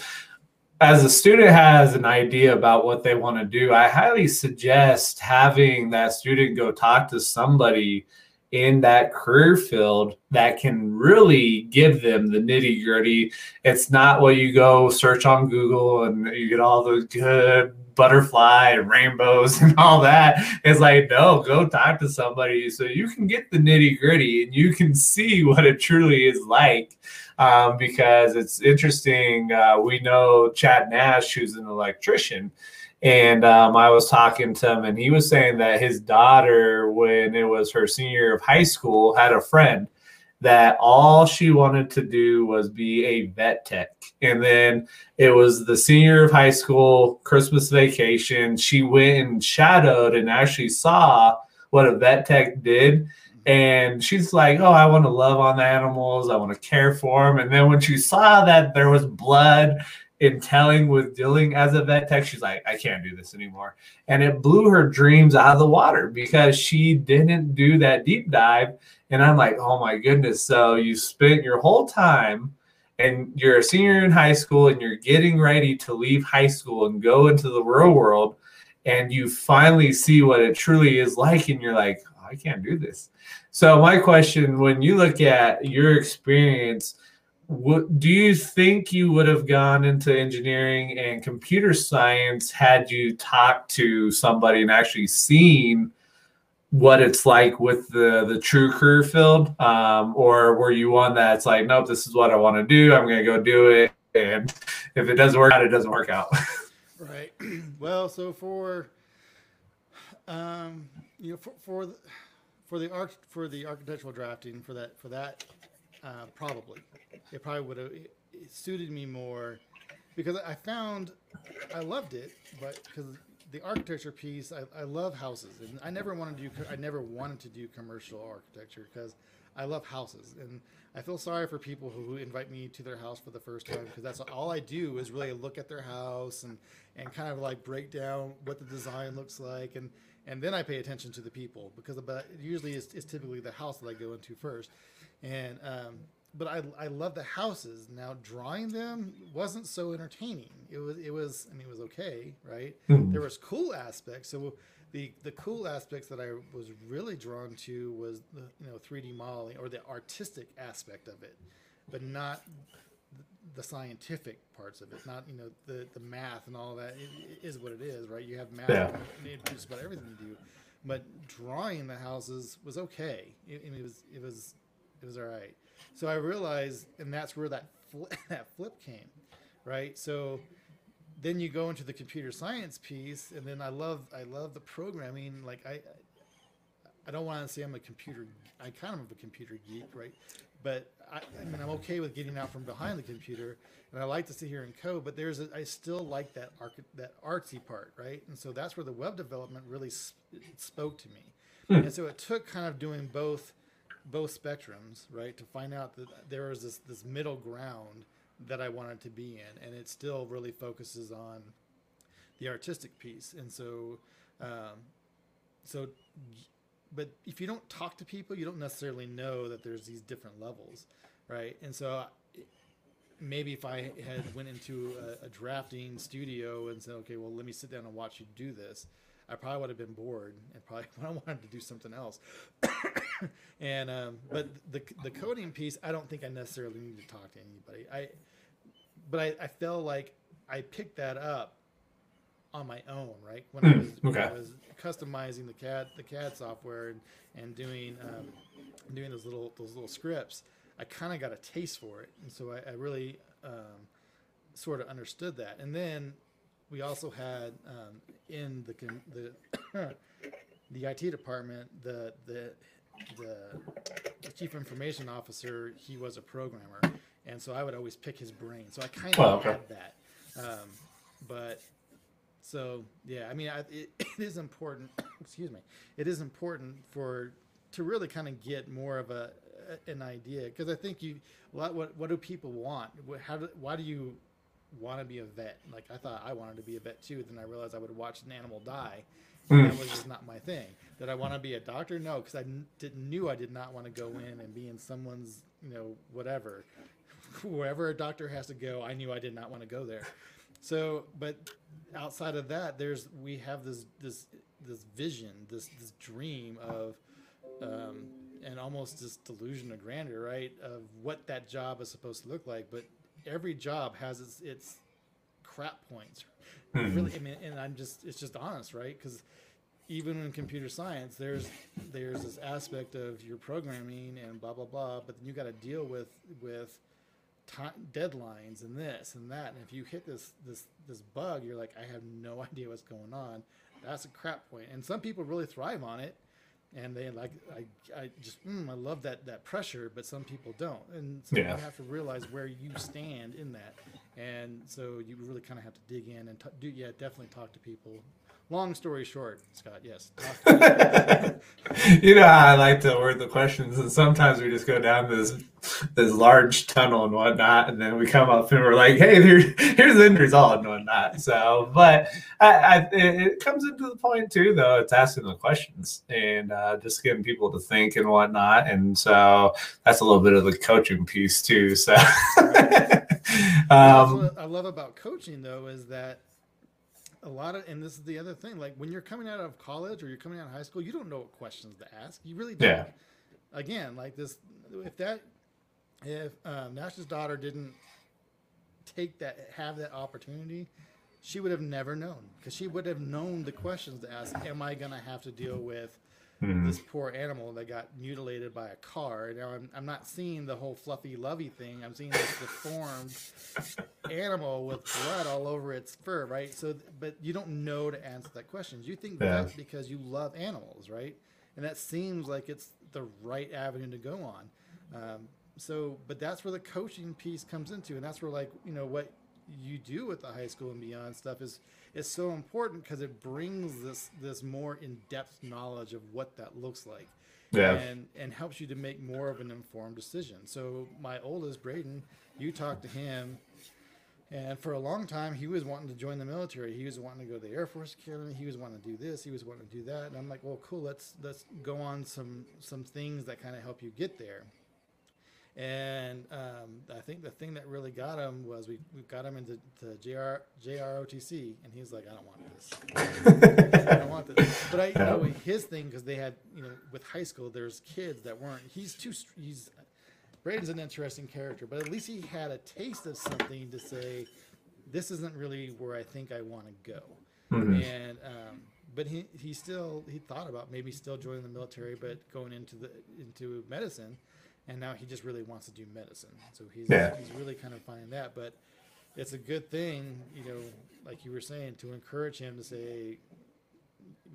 Speaker 2: as a student has an idea about what they want to do, I highly suggest having that student go talk to somebody in that career field that can really give them the nitty gritty. It's not what you go search on Google and you get all the good butterfly and rainbows [laughs] and all that. It's like, no, go talk to somebody so you can get the nitty gritty and you can see [laughs] what it truly is like. Um, because it's interesting. Uh, we know Chad Nash, who's an electrician, and um, I was talking to him, and he was saying that his daughter, when it was her senior year of high school, had a friend that all she wanted to do was be a vet tech. And then it was the senior of high school, Christmas vacation. She went and shadowed and actually saw what a vet tech did. And she's like, Oh, I want to love on the animals. I want to care for them. And then when she saw that there was blood in telling with dealing as a vet tech, she's like, I can't do this anymore. And it blew her dreams out of the water because she didn't do that deep dive. And I'm like, Oh my goodness. So you spent your whole time and you're a senior in high school and you're getting ready to leave high school and go into the real world and you finally see what it truly is like and you're like oh, i can't do this so my question when you look at your experience what, do you think you would have gone into engineering and computer science had you talked to somebody and actually seen what it's like with the the true career field? Um, or were you one that's like nope this is what i want to do. I'm going to go do it. And if it doesn't work out it doesn't work out. [laughs]
Speaker 1: Right. [clears throat] well, so for um, you know, for for the, for the arch for the architectural drafting for that for that uh, probably it probably would have it, it suited me more because I found I loved it, but because the architecture piece, I, I love houses, and I never wanted to do I never wanted to do commercial architecture because I love houses, and I feel sorry for people who invite me to their house for the first time because that's all I do is really look at their house and and kind of like break down what the design looks like, and and then I pay attention to the people because but usually it's, it's typically the house that I go into first, and um, but I, I love the houses. Now drawing them wasn't so entertaining. It was it was I mean it was okay, right? Hmm. There was cool aspects. So the the cool aspects that I was really drawn to was the you know 3D modeling or the artistic aspect of it, but not the scientific parts of it. Not you know the the math and all that. It, it is what it is, right? You have math
Speaker 2: Yeah.
Speaker 1: in just about everything you do, but drawing the houses was okay. It, I mean, it was it was it was all right. So I realized, and that's where that fl- [laughs] that flip came, right? So then you go into the computer science piece, and then I love I love the programming. Like I I don't want to say I'm a computer. I kind of am a computer geek, right? But I, I mean, I'm okay with getting out from behind the computer, and I like to sit here and code. But there's, a, I still like that arch, that artsy part, right? And so that's where the web development really sp- spoke to me. Hmm. And so it took kind of doing both, both spectrums, right, to find out that there is this this middle ground that I wanted to be in, and it still really focuses on the artistic piece. And so, um, so but if you don't talk to people, you don't necessarily know that there's these different levels, right? And so maybe if I had went into a, a drafting studio and said, okay, well, let me sit down and watch you do this, I probably would have been bored and probably [laughs] I wanted to do something else. [coughs] and um, but the the coding piece, I don't think I necessarily need to talk to anybody. I but I, I felt like I picked that up on my own, right? When, I, was, when I was customizing the CAD the CAD software and, and doing um, doing those little those little scripts, I kind of got a taste for it, and so I, I really um, sort of understood that. And then we also had um, in the the [coughs] the IT department the the the chief information officer he was a programmer and so I would always pick his brain. So I kind of oh, okay. had that. Um, but so yeah, I mean, I, it, [coughs] it is important. [coughs] excuse me. It is important for to really kind of get more of a an idea because I think you what what what do people want? How do why do you want to be a vet? Like I thought I wanted to be a vet too. Then I realized I would watch an animal die. Mm. That was just not my thing. Did I want to be a doctor? No, because I didn't knew I did not want to go in and be in someone's you know whatever wherever a doctor has to go, I knew I did not want to go there. So, but outside of that, there's we have this this this vision, this this dream of, um, and almost this delusion of grandeur, right, of what that job is supposed to look like. But every job has its its crap points. Mm-hmm. Really, I mean, and I'm just it's just honest, right? Because even in computer science, there's there's this aspect of your programming and blah blah blah, but then you got to deal with with deadlines and this and that. And if you hit this this this bug, you're like, I have no [laughs] idea what's going on. That's a crap point. And some people really thrive on it, and they like I I just mm, I love that that pressure. But some people don't, and so yeah. you have to realize where you stand in that. And so you really kind of have to dig in and t- do yeah definitely talk to people long story short, Scott, yes.
Speaker 2: you know how I like to word the questions, and sometimes we just go down this this large tunnel and whatnot, and then we come up and we're like, "Hey, here, here's the end result and whatnot." So, but I, I, it comes into the point too, though. It's asking the questions and uh, just getting people to think and whatnot, and so that's a little bit of the coaching piece too. So, [laughs]
Speaker 1: um, what I love about coaching though is that a lot of and this is the other thing like when you're coming out of college or you're coming out of high school you don't know what questions to ask you really don't yeah. again like this if that if um, nash's daughter didn't take that have that opportunity she would have never known because she would have known the questions to ask am i going to have to deal with mm-hmm. this poor animal that got mutilated by a car. Now I'm, I'm not seeing the whole fluffy lovey thing. I'm seeing this deformed animal with blood all over its fur, right? So, but you don't know to answer that question. You think yeah. that's because you love animals, right? And that seems like it's the right avenue to go on. Um, so, but that's where the coaching piece comes into, and that's where like you know what you do with the high school and beyond stuff is is so important because it brings this this more in-depth knowledge of what that looks like yeah. and and helps you to make more of an informed decision. So my oldest braden you talk to him and for a long time he was wanting to join the military. He was wanting to go to the air force academy. He was wanting to do this. He was wanting to do that. And i'm like well cool. Let's let's go on some some things that kind of help you get there and um, I think the thing that really got him was we, we got him into the JR, JROTC, and he's like, I don't want this. [laughs] I don't want this. But I you know his thing because they had you know with high school there's kids that weren't. He's too. He's Braden's an interesting character, but at least he had a taste of something to say. This isn't really where I think I want to go. Mm-hmm. And um, but he he still he thought about maybe still joining the military, but going into the into medicine and now he just really wants to do medicine. So he's yeah. he's really kind of finding that, but it's a good thing, you know, like you were saying, to encourage him to say.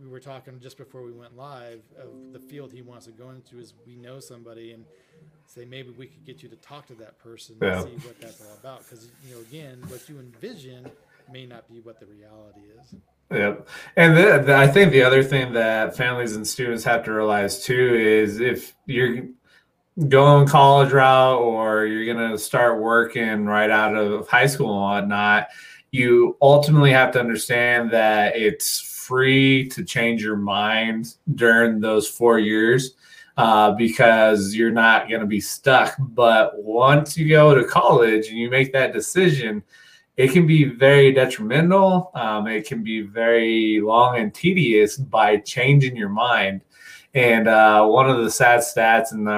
Speaker 1: We were talking just before we went live of the field he wants to go into is we know somebody and say maybe we could get you to talk to that person yeah. and see what that's all about because you know again what you envision may not be what the reality is.
Speaker 2: Yep. And the, the, I think the other thing that families and students have to realize too is if you're going college route or you're going to start working right out of high school and whatnot, you ultimately have to understand that it's free to change your mind during those four years uh, because you're not going to be stuck. But once you go to college and you make that decision, it can be very detrimental. Um, it can be very long and tedious by changing your mind. And uh, one of the sad stats, and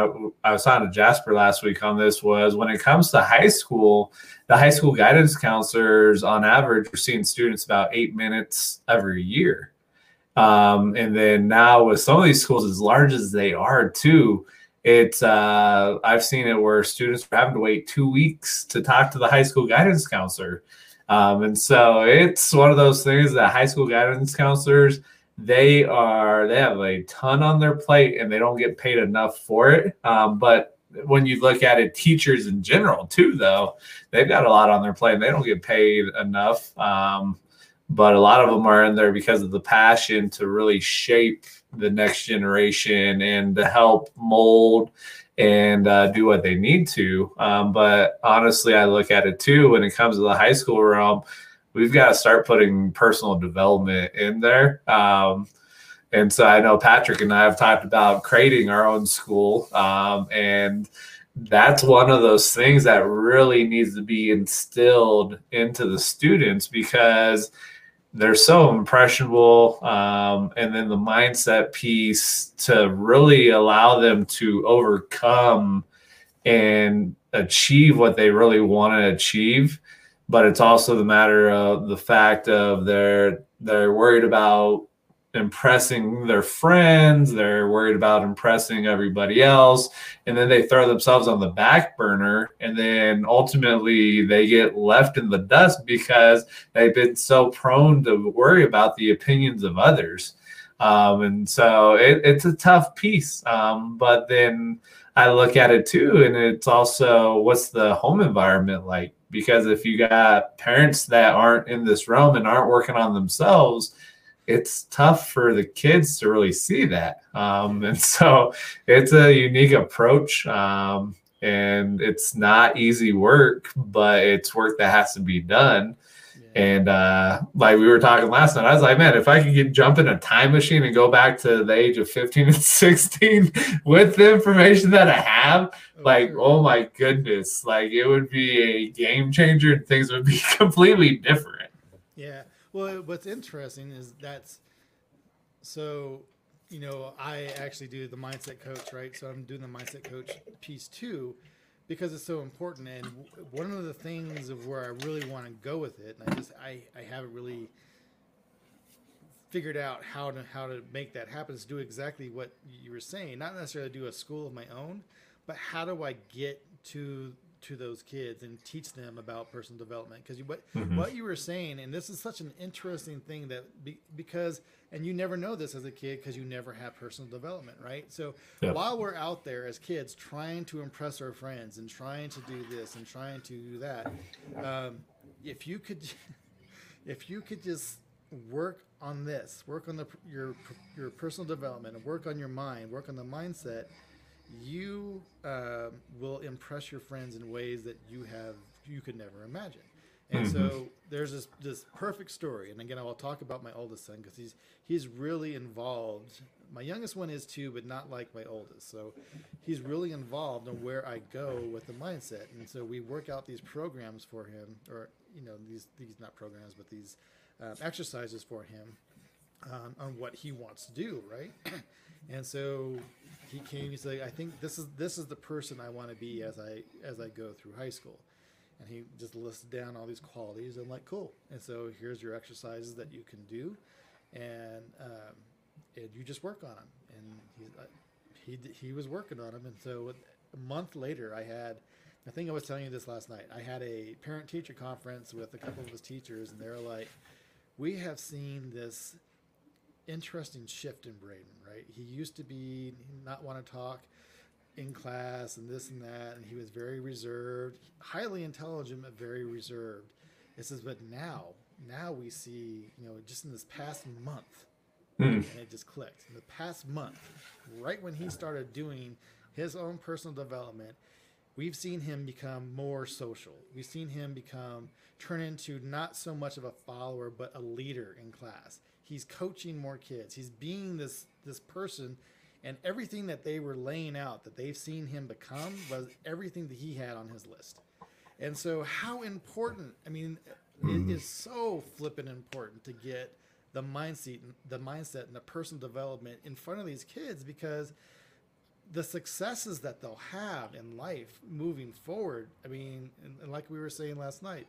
Speaker 2: I was talking to Jasper last week on this, was when it comes to high school, the high school guidance counselors, on average, are seeing students about eight minutes every year. Um, and then now with some of these schools, as large as they are, too, it's uh, I've seen it where students are having to wait two weeks to talk to the high school guidance counselor. Um, and so it's one of those things that high school guidance counselors they are they have a ton on their plate and they don't get paid enough for it. Um, but when you look at it, teachers in general too, though, they've got a lot on their plate and they don't get paid enough. Um, but a lot of them are in there because of the passion to really shape the next generation and to help mold and uh, do what they need to. Um, but honestly, I look at it too when it comes to the high school realm, we've got to start putting personal development in there. Um, and so I know Patrick and I have talked about creating our own school. Um, and that's one of those things that really needs to be instilled into the students because – they're so impressionable um, and then the mindset piece to really allow them to overcome and achieve what they really want to achieve but it's also the matter of the fact of they're they're worried about impressing their friends they're worried about impressing everybody else and then they throw themselves on the back burner and then ultimately they get left in the dust because they've been so prone to worry about the opinions of others. Um, and so it, it's a tough piece um, but then i look at it too and it's also what's the home environment like because if you got parents that aren't in this realm and aren't working on themselves it's tough for the kids to really see that. Um, [laughs] and so it's a unique approach. Um, and it's not easy work, but it's work that has to be done. And uh, like we were talking last night, I was like, man, if I could get jump in a time machine and go back to the age of 15 and [laughs] 16 with the information that I have, oh, like, oh my goodness, like it would be a game changer and things would be [laughs] completely different.
Speaker 1: Yeah. Well, what's interesting is that's so you know I actually do the mindset coach, right? So I'm doing the mindset coach piece too because it's so important. And one of the things of where I really want to go with it, and I just I I haven't really figured out how to how to make that happen is do exactly what you were saying. Not necessarily do a school of my own, but how do I get to to those kids and teach them about personal development because what mm-hmm. what you were saying and this is such an interesting thing that be, because and you never know this as a kid because you never have personal development right so yep. while we're out there as kids trying to impress our friends and trying to do this and trying to do that um, if you could [laughs] if you could just work on this work on the your your personal development and work on your mind work on the mindset you uh, will impress your friends in ways that you have you could never imagine. And mm-hmm. so there's this this perfect story. And again, I will talk about my oldest son because he's he's really involved. My youngest one is too, but not like my oldest. So he's really involved in where I go with the mindset. And so we work out these programs for him, or you know these these not programs, but these uh, exercises for him um, on what he wants to do, right? And so he came. He's like, I think this is this is the person I want to be as I as I go through high school. And he just listed down all these qualities. I'm like, cool. And so here's your exercises that you can do, and um, and you just work on them. And he uh, he he was working on them. And so a month later, I had. I think I was telling you this last night. I had a parent teacher conference with a couple of his teachers, and they're like, "We have seen this interesting shift in Braden, right? He used to be not want to talk in class and this and that, and he was very reserved, highly intelligent, but very reserved. It says, but now, now we see, you know, just in this past month, mm. and it just clicked. In the past month, right when he started doing his own personal development, we've seen him become more social. We've seen him become turn into not so much of a follower, but a leader in class he's coaching more kids. He's being this this person and everything that they were laying out that they've seen him become was everything that he had on his list. And so how important, I mean, mm-hmm. it is so flipping important to get the mindset, the mindset, and the personal development in front of these kids because the successes that they'll have in life moving forward. I mean, and, and like we were saying last night,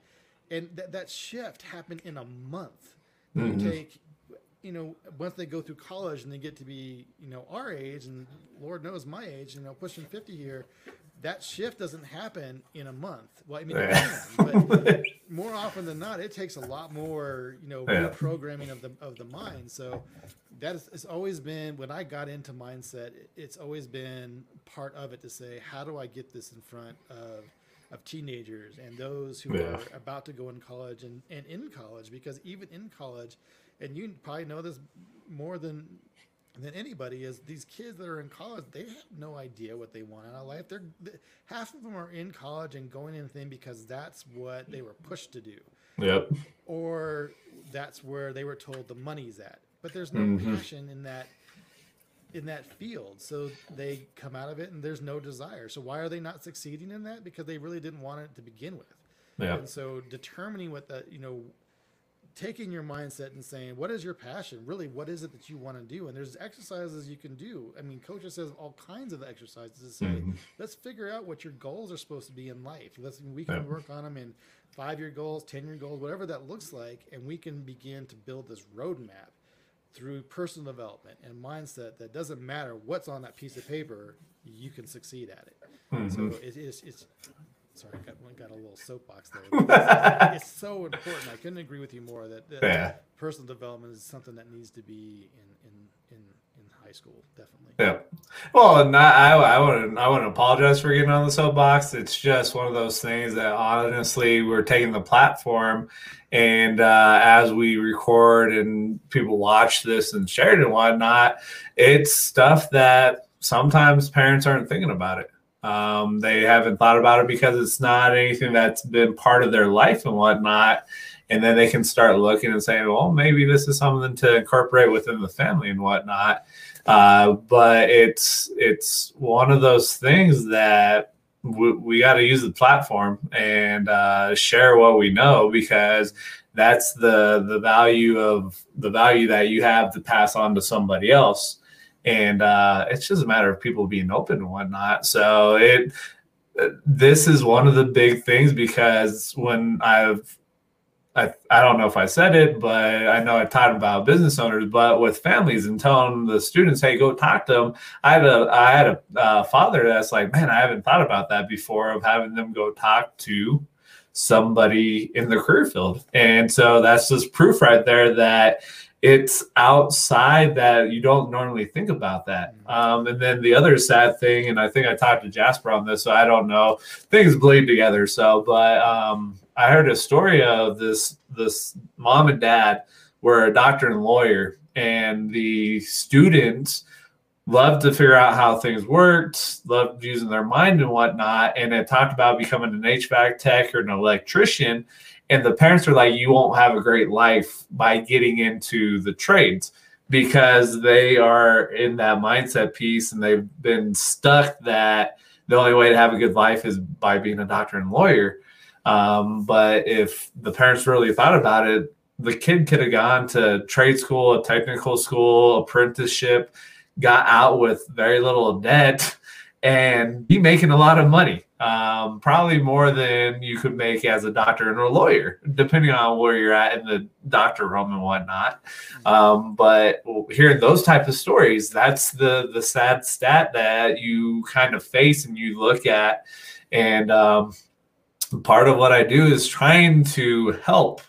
Speaker 1: and that that shift happened in a month. Mm-hmm. You take, you know, once they go through college and they get to be, you know, our age, and Lord knows my age, you know, pushing fifty here, that shift doesn't happen in a month. Well, I mean, yeah. can, [laughs] but more often than not, it takes a lot more, you know, yeah. reprogramming of the of the mind. So that is, it's always been when I got into mindset, it's always been part of it to say, how do I get this in front of of teenagers and those who yeah. are about to go in college and, and in college because even in college, and you probably know this more than than anybody is these kids that are in college they have no idea what they want out of life. They're half of them are in college and going in thing because that's what they were pushed to do.
Speaker 2: Yep.
Speaker 1: Or that's where they were told the money's at. But there's no mm-hmm. passion in that in that field. So they come out of it and there's no desire. So why are they not succeeding in that? Because they really didn't want it to begin with.
Speaker 2: Yeah.
Speaker 1: and so determining what the you know taking your mindset and saying, what is your passion? Really, what is it that you want to do? And there's exercises you can do. I mean, coaches says all kinds of exercises to say, mm-hmm. let's figure out what your goals are supposed to be in life. Let's we can yeah. work on them in five year goals, ten year goals, whatever that looks like, and we can begin to build this roadmap through personal development and mindset that doesn't matter what's on that piece of paper, you can succeed at it. Mm-hmm. So it is it's sorry, I got, got a little soapbox there. [laughs] It's, so important. I couldn't agree with you more that, that yeah. personal development is something that needs to be in in in, in high school, definitely.
Speaker 2: Yeah. Well, and I I wouldn't I wouldn't apologize for getting on the soapbox. It's just one of those things that honestly we're taking the platform, and uh, as we record and people watch this and share it and whatnot, it's stuff that sometimes parents aren't thinking about it um, they haven't thought about it because it's not anything that's been part of their life and whatnot. And then they can start looking and saying, well, maybe this is something to incorporate within the family and whatnot. Uh, but it's it's one of those things that we, we got to use the platform and uh, share what we know because that's the the value of the value that you have to pass on to somebody else and uh, it's just a matter of people being open and whatnot. So it this is one of the big things because when I've I, I don't know if I said it, but I know I taught about business owners, but with families and telling the students, hey, go talk to them. I had a I had a uh, father that's like, man, I haven't thought about that before of having them go talk to somebody in the career field, and so that's just proof right there that it's outside that you don't normally think about that. Mm-hmm. Um, and then the other sad thing, and I think I talked to Jasper on this, so I don't know, things bleed together. So, but um, I heard a story of this this mom and dad were a doctor and lawyer, and the students loved to figure out how things worked, loved using their mind and whatnot, and it talked about becoming an HVAC tech or an electrician and the parents are like you won't have a great life by getting into the trades because they are in that mindset piece and they've been stuck that the only way to have a good life is by being a doctor and lawyer. Um, but if the parents really thought about it the kid could have gone to trade school a technical school apprenticeship got out with very little debt and be making a lot of money um, probably more than you could make as a doctor and a lawyer, depending on where you're at in the doctor room and whatnot. Um, but hearing those type of stories, that's the the sad stat that you kind of face and you look at. And um, part of what I do is trying to help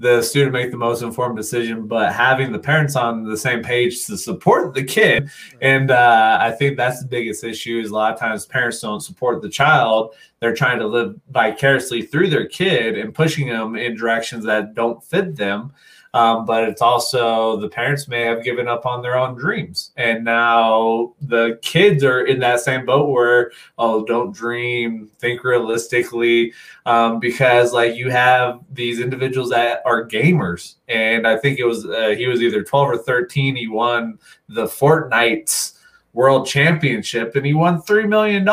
Speaker 2: the student make the most informed decision, but having the parents on the same page to support the kid. And uh, I think that's the biggest issue is a lot of times parents don't support the child. They're trying to live vicariously through their kid and pushing them in directions that don't fit them. Um, but it's also the parents may have given up on their own dreams. And now the kids are in that same boat where, oh, don't dream, think realistically. Um, because like you have these individuals that are gamers. And I think it was, uh, he was either 12 or 13. He won the Fortnite World Championship and he won $3 million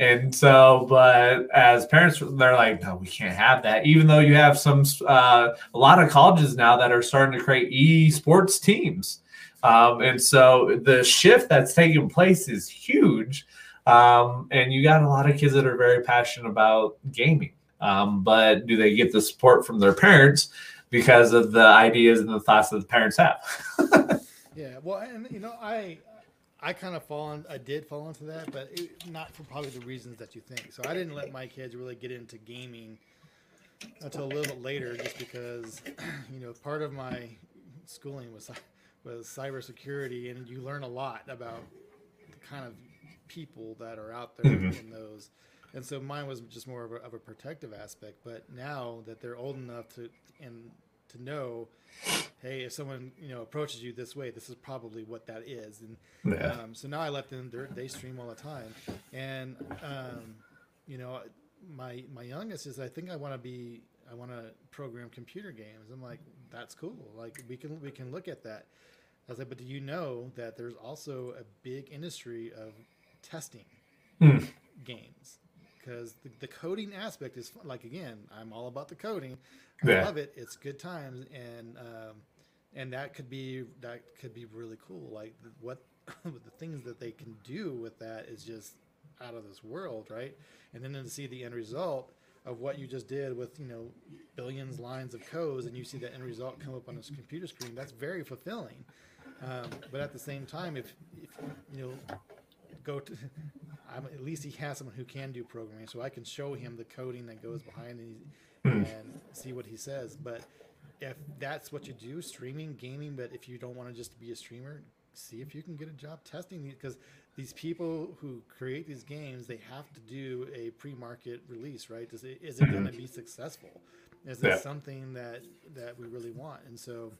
Speaker 2: And so, but as parents, they're like, no, we can't have that. Even though you have some, uh, a lot of colleges now that are starting to create e-sports teams. Um, and so the shift that's taking place is huge. Um, and you got a lot of kids that are very passionate about gaming. Um, but do they get the support from their parents because of the ideas and the thoughts that the parents have? [laughs]
Speaker 1: yeah. Well, and you know, I, I kind of fall on, I did fall into that, but it, not for probably the reasons that you think. So I didn't let my kids really get into gaming until a little bit later, just because, [clears throat] you know, part of my schooling was [laughs] was cybersecurity, and you learn a lot about the kind of people that are out there mm-hmm. in those. And so mine was just more of a, of a protective aspect. But now that they're old enough to and to know hey, if someone you know approaches you this way, this is probably what that is. And yeah. um, so now I let them they stream all the time, and um, you know my my youngest is I think I want to be I want to program computer games. I'm like that's cool. Like we can we can look at that. I was like, but do you know that there's also a big industry of testing mm. games? Because the, the coding aspect is fun. like again, I'm all about the coding. I yeah. love it. It's good times, and um, and that could be that could be really cool. Like what [coughs] the things that they can do with that is just out of this world, right? And then to see the end result of what you just did with you know billions lines of codes, and you see that end result come up on a computer screen. That's very fulfilling. Um, but at the same time, if, if you know go to [laughs] I'm, at least he has someone who can do programming so i can show him the coding that goes behind and, hmm. and see what he says but if that's what you do, streaming, gaming, but if you don't want to just be a streamer, see if you can get a job testing these because these people who create these games, they have to do a pre-market release, right? Is it, is it mm-hmm. going to be successful? Is yeah. it something that that we really want? And so,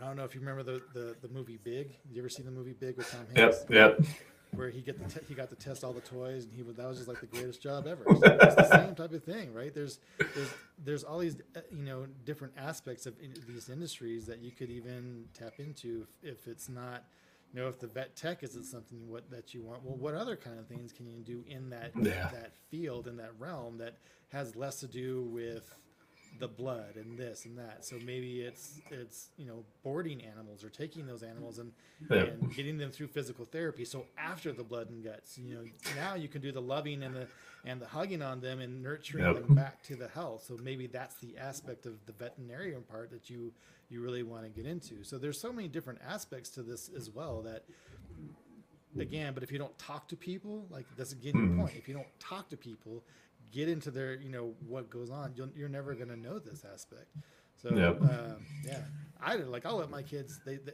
Speaker 1: I don't know if you remember the the, the movie Big. You ever see the movie Big with Tom
Speaker 2: Hanks? Yep. Yep
Speaker 1: where he get the te- he got to test all the toys, and he was that was just like the greatest job ever. [laughs] So it's the same type of thing, right? There's there's there's all these uh, you know different aspects of in, these industries that you could even tap into if, if it's not you know if the vet tech isn't something what that you want well what other kind of things can you do in that yeah. that field in that realm that has less to do with the blood and this and that. So maybe it's it's you know boarding animals or taking those animals and, yeah. and getting them through physical therapy. So after the blood and guts, you know now you can do the loving and the and the hugging on them and nurturing yep. them back to the health. So maybe that's the aspect of the veterinarian part that you you really want to get into. So there's so many different aspects to this as well that again, but if you don't talk to people, like that's again mm. your hmm. point. If you don't talk to people, get into their you know what goes on you are never going to know this aspect. So yep. um, yeah. I like i'll let my kids they, they,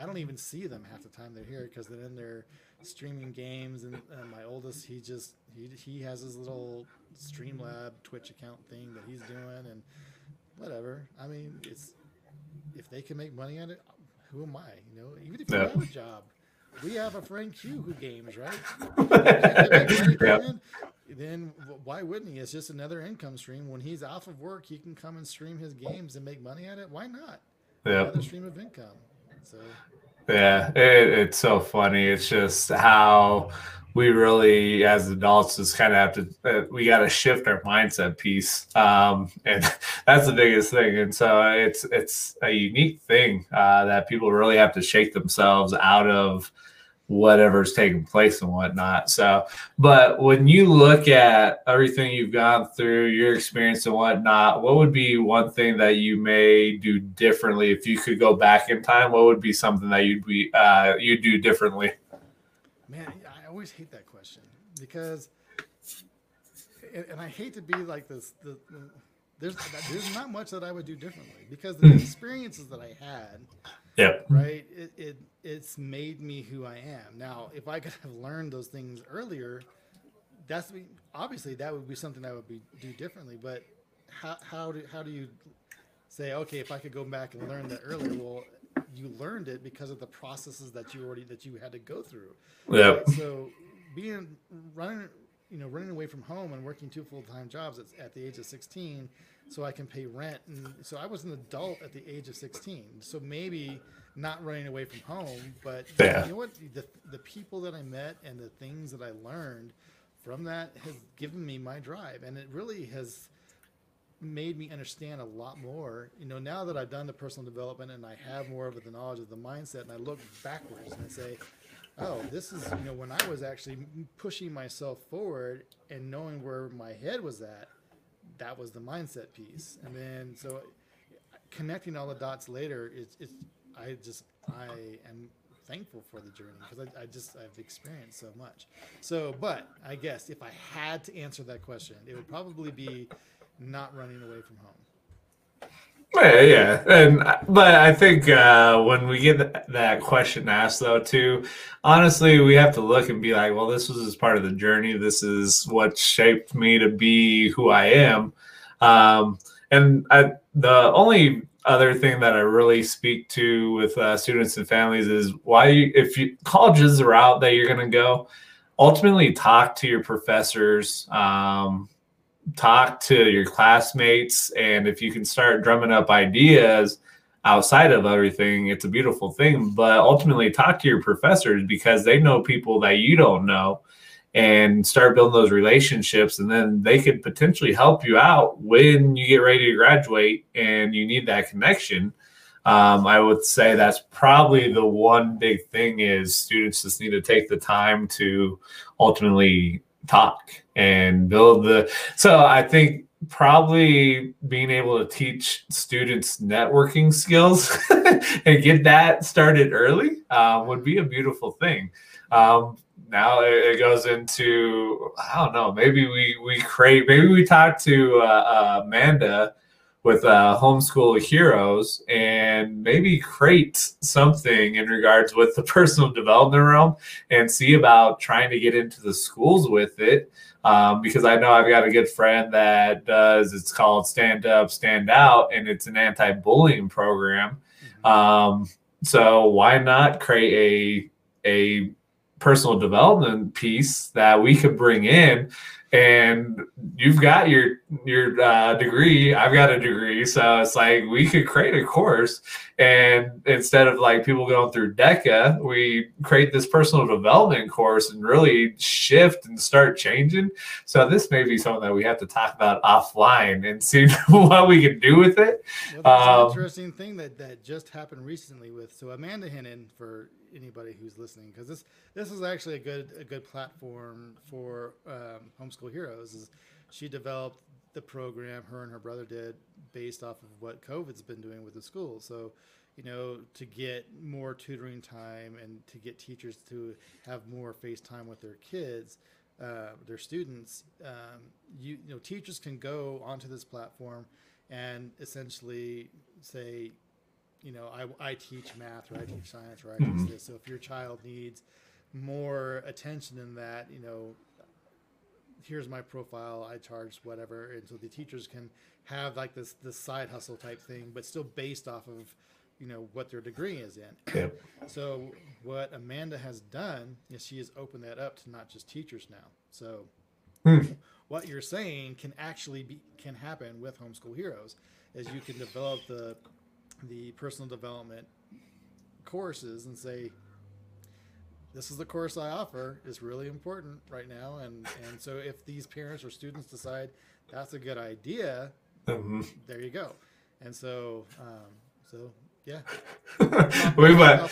Speaker 1: i don't even see them half the time they're here because they're in their streaming games and, and, my oldest he just he, he has his little streamlab twitch account thing that he's doing and whatever. I mean it's if they can make money on it who am i you know? Even if you have a job we have a friend Q who games, right? [laughs] then why wouldn't he? It's just another income stream. When he's off of work, he can come and stream his games and make money at it. Why not? Yeah. Another stream of income. So.
Speaker 2: Yeah, it, it's so funny. It's just how we really, as adults, just kind of have to. Uh, we got to shift our mindset piece, um, and [laughs] that's the biggest thing. And so it's it's a unique thing uh, that people really have to shake themselves out of whatever's taking place and whatnot. So, but when you look at everything you've gone through, your experience and whatnot, what would be one thing that you may do differently if you could go back in time? What would be something that you'd be uh, you'd do differently?
Speaker 1: Man, always hate that question because, and I hate to be like this. The, the there's there's not much that I would do differently because the experiences that I had
Speaker 2: Yep.
Speaker 1: Right. It, it it's made me who I am. Now, if I could have learned those things earlier, that's obviously that would be something I would be do differently. But how how do how do you say okay if I could go back and learn that earlier? Well, you learned it because of the processes that you already that you had to go through.
Speaker 2: Yeah. Right?
Speaker 1: So being running you know running away from home and working two full time jobs at, at the age of sixteen so I can pay rent. And so I was an adult at the age of 16. So maybe not running away from home, but yeah. you know what? The, the people that I met and the things that I learned from that has given me my drive, and it really has made me understand a lot more. You know, now that I've done the personal development and I have more of the knowledge of the mindset, and I look backwards and I say, oh, this is, you know, when I was actually pushing myself forward and knowing where my head was at, that was the mindset piece. And then, so connecting all the dots later, it's, it's I just, I am thankful for the journey because I, I just, I've experienced so much. So, but I guess if I had to answer that question, it would probably be not running away from home.
Speaker 2: Yeah, yeah, and but I think uh, when we get that question asked, though, too, honestly, we have to look and be like, well, this was as part of the journey. This is what shaped me to be who I am. Um, and I, the only other thing that I really speak to with uh, students and families is why, if you, college is the route that you're going to go, ultimately talk to your professors. Um, talk to your classmates and if you can start drumming up ideas outside of everything it's a beautiful thing. But ultimately talk to your professors because they know people that you don't know and start building those relationships and then they could potentially help you out when you get ready to graduate and you need that connection. Um, i would say that's probably the one big thing is students just need to take the time to ultimately talk. And build the so i think probably being able to teach students networking skills [laughs] and get that started early um, would be a beautiful thing. Um, now it, goes into i don't know maybe we we create maybe we talk to uh, uh, amanda with uh, homeschool heroes and maybe create something in regards with the [laughs] personal development realm and see about trying to get into the schools with it um, because i know i've got a good friend that does it's called stand up stand out and it's an anti-bullying program mm-hmm. um, so why not create a a personal development piece that we could bring in and you've got your your uh, degree. I've got a degree. So it's like we could create a course and instead of like people going through deca we create this personal development course and really shift and start changing. So this may be something that we have to talk about offline and see [laughs] what we can do with it.
Speaker 1: Well, um, an interesting thing that that just happened recently with so amanda hennon for anybody who's listening because this this is actually a good a good platform for um, homeschool heroes. Is she developed the program her and her brother did based off of what COVID's been doing with the school. So, you know, to get more tutoring time and to get teachers to have more face time with their kids, uh, their students, um, you, you know, teachers can go onto this platform and essentially say, you know, I, I teach math or I teach science or I teach mm-hmm. this. So if your child needs more attention than that, you know, here's my profile, I charge whatever. And so the teachers can have like this, this side hustle type thing, but still based off of, you know, what their degree is in. Yep. So what Amanda has done is she has opened that up to not just teachers now. So mm. what you're saying can actually be, can happen with homeschool heroes is you can develop the the personal development courses and say, this is the course I offer is really important right now. And, and so if these parents or students decide that's a good idea, mm-hmm. there you go. And so, um, so yeah. [laughs]
Speaker 2: we might.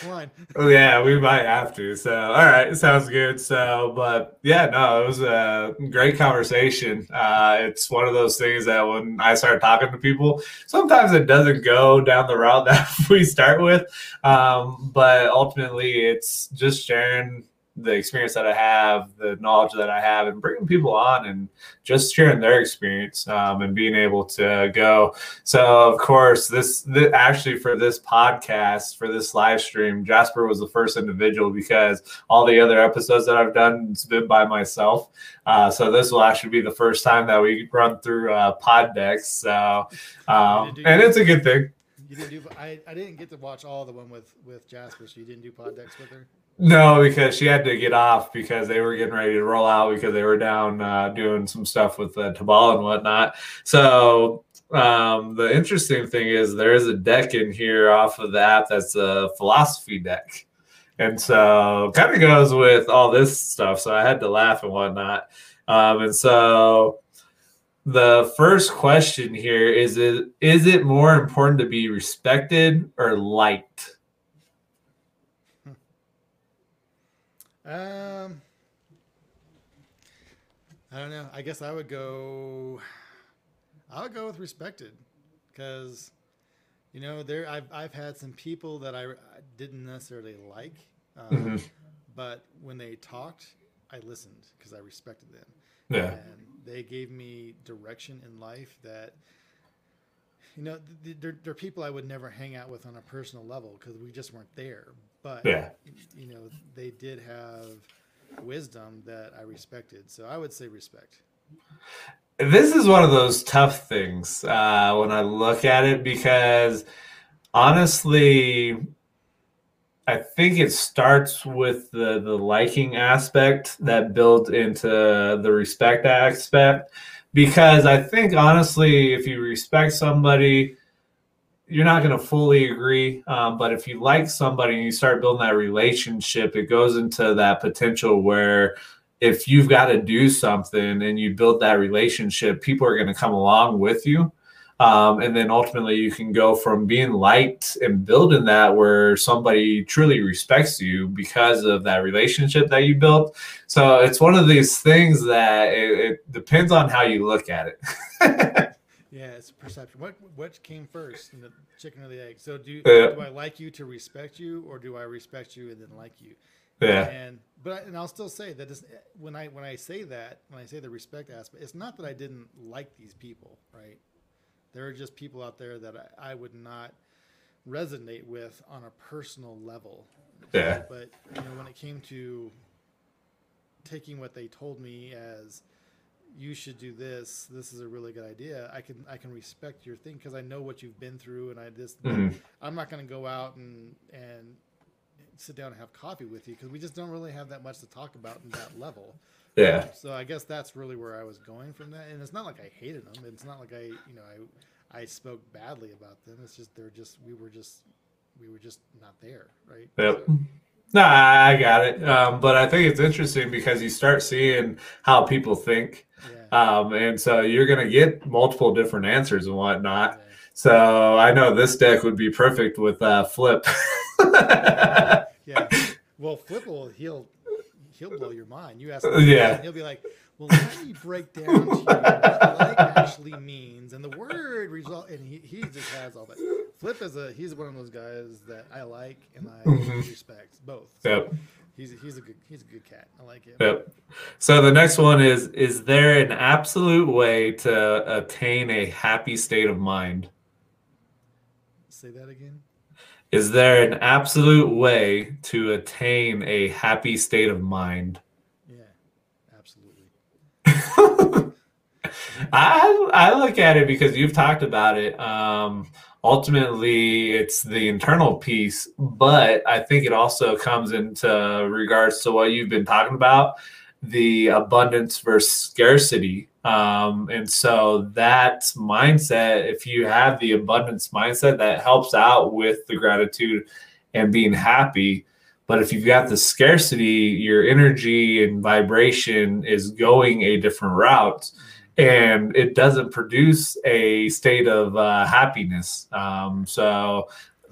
Speaker 2: yeah, we might have to. So, all right, sounds good. So, but yeah, no, it was a great conversation. Uh, it's one of those things that when I start talking to people, sometimes it doesn't go down the route [laughs] that we start with. Um, but ultimately, it's just sharing the experience that I have, the knowledge that I have, and bringing people on and just sharing their experience um, and being able to go. So, of course, this, this actually for this podcast, for this live stream, Jasper was the first individual because all the other episodes that I've done it's been by myself. Uh, so this will actually be the first time that we run through uh, PodDecks. So, um, and it's a good thing.
Speaker 1: You didn't do. I, I didn't get to watch all the one with with Jasper, so you didn't do PodDecks with her.
Speaker 2: No, because she had to get off because they were getting ready to roll out because they were down uh, doing some stuff with the Tabal and whatnot. So um, the interesting thing is there is a deck in here off of the app that's a philosophy deck. And so kind of goes with all this stuff. So I had to laugh and whatnot. Um, and so the first question here is it is it more important to be respected or liked?
Speaker 1: Um, I don't know. I guess I would go. I would go with respected, because, you know, there I've I've had some people that I didn't necessarily like, um, mm-hmm. but when they talked, I listened because I respected them.
Speaker 2: Yeah.
Speaker 1: And they gave me direction in life that, you know, they're, they're people I would never hang out with on a personal level because we just weren't there. But,
Speaker 2: yeah.
Speaker 1: you know, they did have wisdom that I respected. So I would say respect.
Speaker 2: This is one of those tough things uh, when I look at it because honestly, I think it starts with the the liking aspect that builds into the respect aspect because I think honestly, if you respect somebody, you're not going to fully agree. Um, but if you like somebody and you start building that relationship, it goes into that potential where if you've got to do something and you build that relationship, people are going to come along with you. Um, and then ultimately, you can go from being liked and building that where somebody truly respects you because of that relationship that you built. So it's one of these things that it, it depends on how you look at it. [laughs]
Speaker 1: yeah, it's perception. What what came first, the chicken or the egg? So do yeah. do I like you to respect you, or do I respect you and then like you?
Speaker 2: Yeah.
Speaker 1: And but and I'll still say that when I when I say that when I say the respect aspect, it's not that I didn't like these people, right? There are just people out there that I, I would not resonate with on a personal level.
Speaker 2: Yeah.
Speaker 1: But you know, when it came to taking what they told me as you should do this, this is a really good idea. I can I can respect your thing because I know what you've been through, and I just mm-hmm. I'm not going to go out and and sit down and have coffee with you because we just don't really have that much to talk about in that level.
Speaker 2: Yeah.
Speaker 1: So I guess that's really where I was going from that. And it's not like I hated them. It's not like I, you know, I, I spoke badly about them. It's just they're just we were just we were just not there, right?
Speaker 2: Yep. So, no, I got it. Um, but I think it's interesting because you start seeing how people think. Yeah. Um, and so you're going to get multiple different answers and whatnot. Yeah. So I know this deck would be perfect with uh, Flip. [laughs]
Speaker 1: yeah. Well, Flip will he'll he'll blow your mind. You ask him,
Speaker 2: yeah,
Speaker 1: he'll be like, "Well, let me break down to you what like actually means and the word result." And he, he just has all that. Flip is a he's one of those guys that I like and I mm-hmm. respect both.
Speaker 2: So yep.
Speaker 1: He's a, he's a good he's a good cat. I like him.
Speaker 2: Yep. So the next one is: Is there an absolute way to attain a happy state of mind?
Speaker 1: Say that again.
Speaker 2: Is there an absolute way to attain a happy state of mind?
Speaker 1: Yeah, absolutely. [laughs]
Speaker 2: I I look at it because you've talked about it. Um, ultimately, it's the internal piece, but I think it also comes into regards to what you've been talking about, the abundance versus scarcity um, and so that mindset, if you have the abundance mindset, that helps out with the gratitude and being happy. But if you've got the scarcity, your energy and vibration is going a different route and it doesn't produce a state of uh, happiness. Um, so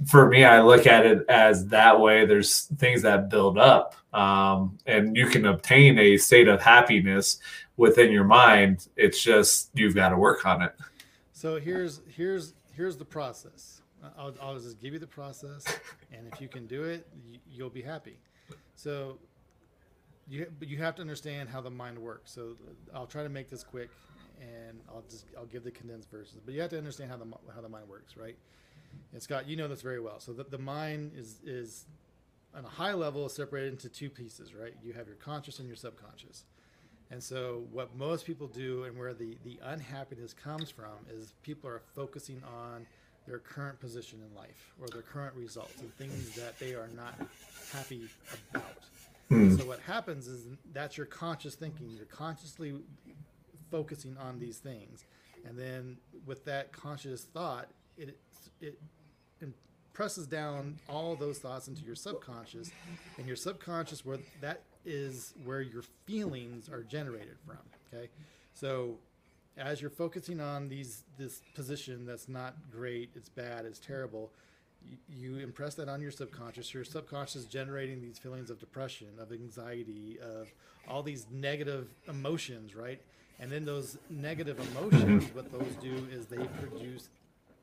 Speaker 2: for me, I look at it as that way. There's things that build up, um, and you can obtain a state of happiness within your mind. It's just you've got to work on it.
Speaker 1: So here's here's here's the process. I'll, I'll just give you the process, and if you can do it, you'll be happy. So you you have to understand how the mind works. So I'll try to make this quick, and I'll just I'll give the condensed versions. But you have to understand how the how the mind works, right? And Scott, you know this very well. So the, the mind is is on a high level separated into two pieces, right? You have your conscious and your subconscious. And so, what most people do, and where the, the unhappiness comes from, is people are focusing on their current position in life or their current results and things that they are not happy about. Mm. So, what happens is that's your conscious thinking. You're consciously focusing on these things. And then, with that conscious thought, it, it presses down all those thoughts into your subconscious, and your subconscious, where that is where your feelings are generated from. Okay. So as you're focusing on these this position that's not great, it's bad, it's terrible, you, you impress that on your subconscious. Your subconscious is generating these feelings of depression, of anxiety, of all these negative emotions, right? And then those negative emotions, what those do is they produce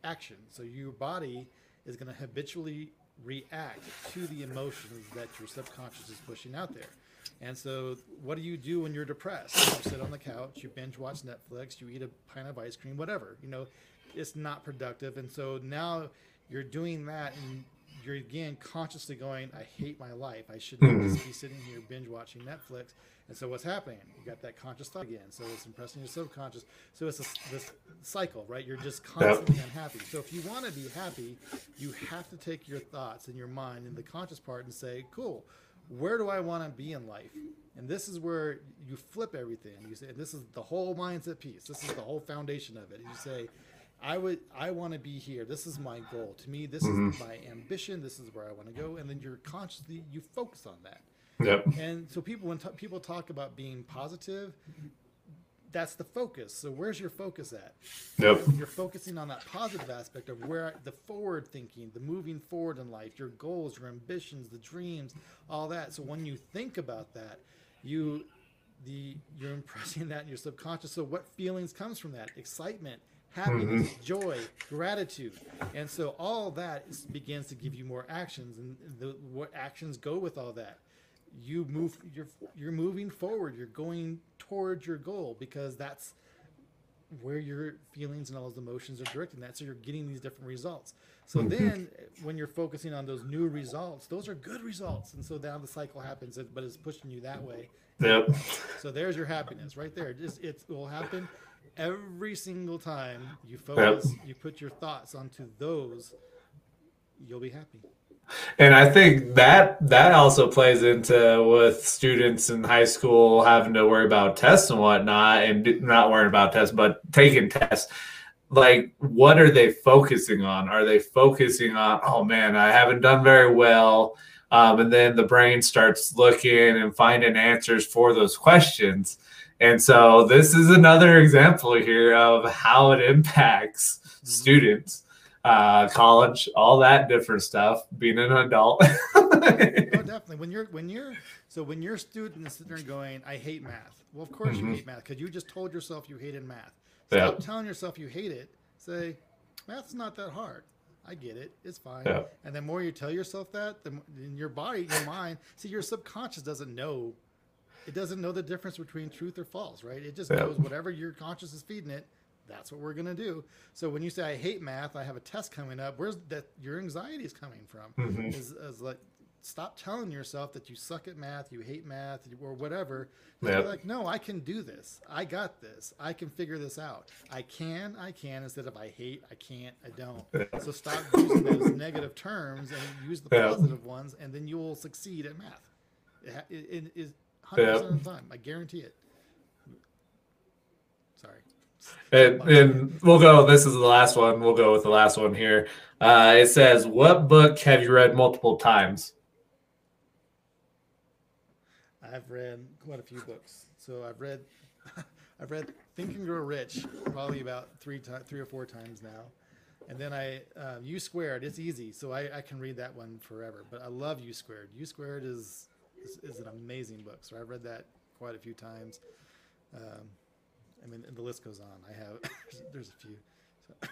Speaker 1: action. So your body is going to habitually react to the emotions that your subconscious is pushing out there. And so, what do you do when you're depressed? You sit on the couch, you binge watch Netflix, you eat a pint of ice cream, whatever. You know, it's not productive. And so now you're doing that, and you're again consciously going, "I hate my life. I shouldn't mm-hmm. just be sitting here binge watching Netflix." And so, what's happening? You got that conscious thought again. So it's impressing your subconscious. So it's a, this cycle, right? You're just constantly yep. unhappy. So if you want to be happy, you have to take your thoughts and your mind and the conscious part and say, "Cool." Where do I want to be in life? And this is where you flip everything. You say, this is the whole mindset piece. This is the whole foundation of it. You say, I would, I want to be here. This is my goal. To me, this mm-hmm. is my ambition. This is where I want to go. And then you're consciously, you focus on that.
Speaker 2: Yep.
Speaker 1: And so people, when t- people talk about being positive, that's the focus. So where's your focus at?
Speaker 2: Yep.
Speaker 1: You're focusing on that positive aspect of where the forward thinking, the moving forward in life, your goals, your ambitions, the dreams, all that. So when you think about that, you the you're impressing [laughs] that in your subconscious. So what feelings comes from that? Excitement, happiness, mm-hmm. joy, gratitude, and so all that is, begins to give you more actions, and the, what actions go with all that you move you're you're moving forward you're going towards your goal because that's where your feelings and all those emotions are directing that so you're getting these different results. So mm-hmm. then when you're focusing on those new results those are good results and so now the cycle happens but it's pushing you that way.
Speaker 2: Yep.
Speaker 1: So there's your happiness right there. Just it will happen every single time you focus yep. you put your thoughts onto those you'll be happy
Speaker 2: and I think that that also plays into with students in high school having to worry about tests and whatnot, and not worrying about tests, but taking tests. Like, what are they focusing on? Are they focusing on, oh man, I haven't done very well, um, and then the brain starts looking and finding answers for those questions. And so, this is another example here of how it impacts mm-hmm. students uh, college, all that different stuff. Being an adult. [laughs]
Speaker 1: oh, definitely. When you're when you're so when your student is sitting there going, "I hate math." Well, of course mm-hmm. you hate math because you just told yourself you hated math. Stop telling yourself you hate it. Say, math's not that hard. I get it. It's fine. And the more you tell yourself that, the in your body, your mind, see, your subconscious doesn't know. It doesn't know the difference between truth or false, right? It just knows whatever your conscious is feeding it that's what we're going to do. So when you say I hate math, I have a test coming up. Where's that your anxiety is coming from? Mm-hmm. Is, is, like stop telling yourself that you suck at math, you hate math, or whatever. Yep. like, no, I can do this. I got this. I can figure this out. I can. I can. Instead of I hate, I can't. I don't. [laughs] so stop using those negative terms and use the positive ones, and then you will succeed at math. It, is 100% of the time. I guarantee it. Sorry.
Speaker 2: And, and, we'll go. This is the last one. We'll go with the last one here. Uh, it says, "What book have you read multiple times?"
Speaker 1: I've read quite a few books. So I've read, [laughs] I've read Think and Grow Rich probably about three times, three or four times now. And then I uh, You Squared. It's easy, so I, I can read that one forever. But I love You Squared. You Squared is, is, is an amazing book. So I've read that quite a few times. Um, I mean, the list goes on. I have [laughs] there's a few. So.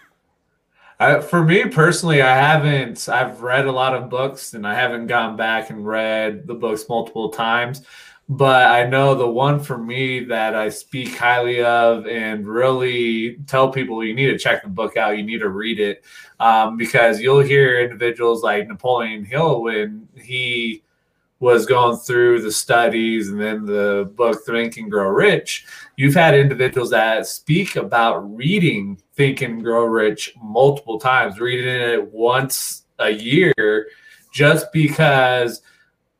Speaker 2: I, for me personally, I haven't. I've read a lot of books, and I haven't gone back and read the books multiple times. But I know the one for me that I speak highly of and really tell people you need to check the book out. You need to read it um, because you'll hear individuals like Napoleon Hill when he was going through the studies and then the book Think and Grow Rich, you've had individuals that speak about reading Think and Grow Rich multiple times, reading it once a year, just because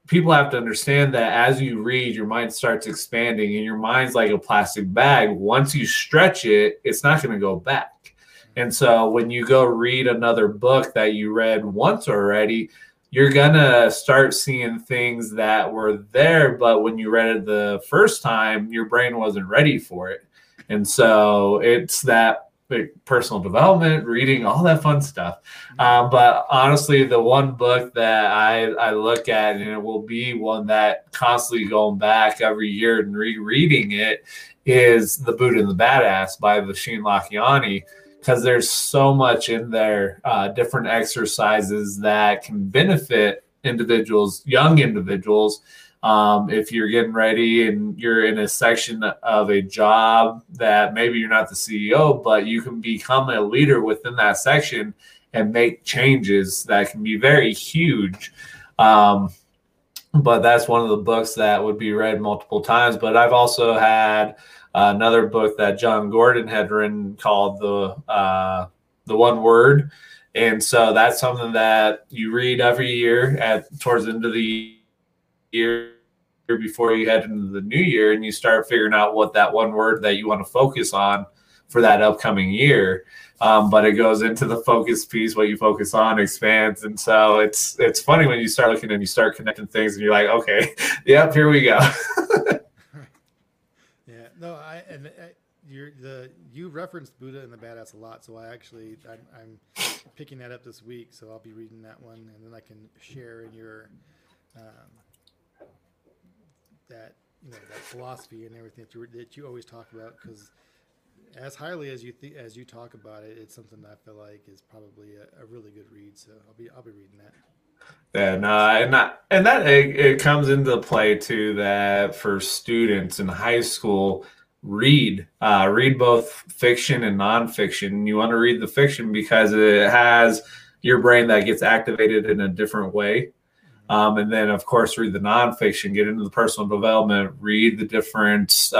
Speaker 2: people have to understand that as you read, your mind starts expanding and your mind's like a plastic bag. Once you stretch it, it's not going to go back. And so when you go read another book that you read once already, you're gonna start seeing things that were there, but when you read it the first time, your brain wasn't ready for it. And so it's that personal development, reading, all that fun stuff. Um, but honestly, the one book that I, I look at, and it will be one that constantly going back every year and rereading it, is The Buddha and the Badass by Vishen Lakhiani because there's so much in there, uh, different exercises that can benefit individuals, young individuals. Um, if you're getting ready and you're in a section of a job that maybe you're not the CEO, but you can become a leader within that section and make changes that can be very huge. Um, but that's one of the books that would be read multiple times. But I've also had another book that Jon Gordon had written called the uh, the One Word, and so that's something that you read every year at towards the end of the year before you head into the new year, and you start figuring out what that one word that you want to focus on for that upcoming year. Um, but it goes into the focus piece, what you focus on expands, and so it's it's funny when you start looking and you start connecting things, and you're like, okay, [laughs] yep, here we go. [laughs]
Speaker 1: No, I and I, you're the you referenced Buddha and the Badass a lot, so I actually I'm, I'm, picking that up this week, so I'll be reading that one, and then I can share in your um, that you know that philosophy and everything that you that you always talk about because as highly as you th- as you talk about it, it's something that I feel like is probably a, a really good read. So I'll be I'll be reading that.
Speaker 2: Yeah, no, and that and that it, it, comes into play too that for students in high school, read uh, read both fiction and nonfiction. You want to read the fiction because it has your brain that gets activated in a different way. Um, and then, of course, read the nonfiction, get into the personal development, read the different uh,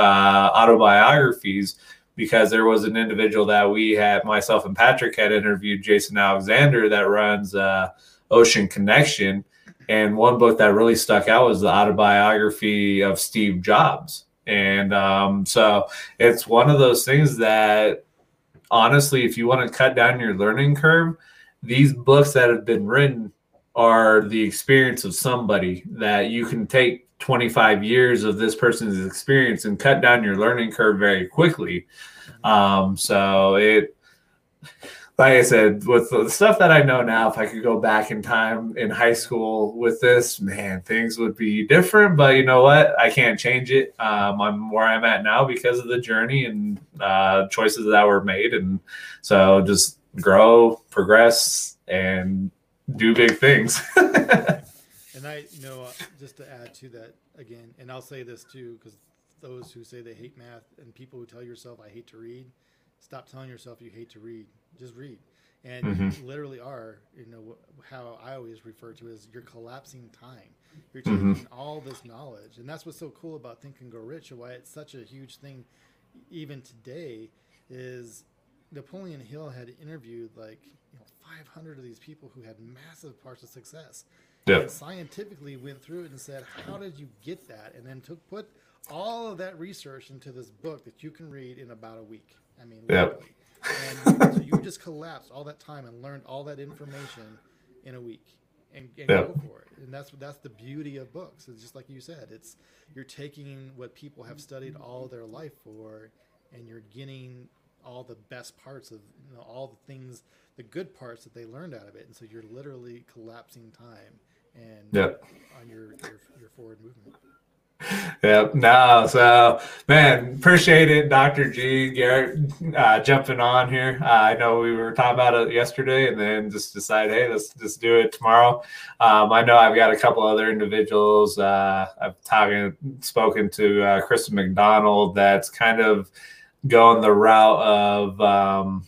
Speaker 2: autobiographies. Because there was an individual that we had, myself and Patrick had interviewed, Jason Alexander, that runs. Uh, Ocean Connection. And one book that really stuck out was the autobiography of Steve Jobs. And um, so it's one of those things that, honestly, if you want to cut down your learning curve, these books that have been written are the experience of somebody that you can take 25 years of this person's experience and cut down your learning curve very quickly. Um, so it like I said, with the stuff that I know now, if I could go back in time in high school with this, man, things would be different. But you know what? I can't change it. Um, I'm where I'm at now because of the journey and uh, choices that were made. And so just grow, progress, and do big things. [laughs]
Speaker 1: and I, you know, just to add to that again, and I'll say this too, because those who say they hate math and people who tell yourself, I hate to read, stop telling yourself you hate to read just read and mm-hmm. you literally are you know how i always refer to it as you're collapsing time you're mm-hmm. taking mm-hmm. all this knowledge and that's what's so cool about think and grow rich and why it's such a huge thing even today is napoleon hill had interviewed like you know 500 of these people who had massive parts of success yep. and scientifically went through it and said how did you get that and then took put all of that research into this book that you can read in about a week i mean yep. literally and so you just collapsed all that time and learned all that information in a week and, and yeah. go for it. And that's that's the beauty of books. It's just like you said. It's you're taking what people have studied all their life for, and you're getting all the best parts of you know, all the things, the good parts that they learned out of it. And so you're literally collapsing time and yep. on your, your your forward movement.
Speaker 2: Yep. No. So, man, appreciate it, Dr. G. Garrett, uh, jumping on here. Uh, I know we were talking about it yesterday, and then just decide, hey, let's just do it tomorrow. Um, I know I've got a couple other individuals. Uh, I've talking, spoken to uh, Kristen McDonald. That's kind of going the route of um,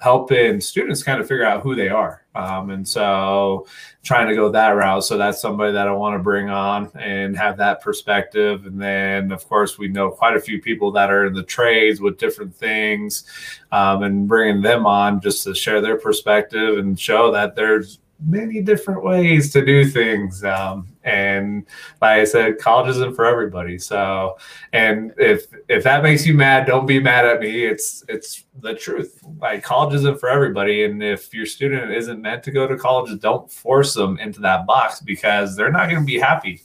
Speaker 2: helping students kind of figure out who they are. Um, and so trying to go that route. So that's somebody that I want to bring on and have that perspective. And then, of course, we know quite a few people that are in the trades with different things um, and bringing them on just to share their perspective and show that there's many different ways to do things. Um, and like I said, college isn't for everybody. So, and if if that makes you mad, don't be mad at me. It's it's the truth. Like college isn't for everybody. And if your student isn't meant to go to college, don't force them into that box because they're not going to be happy.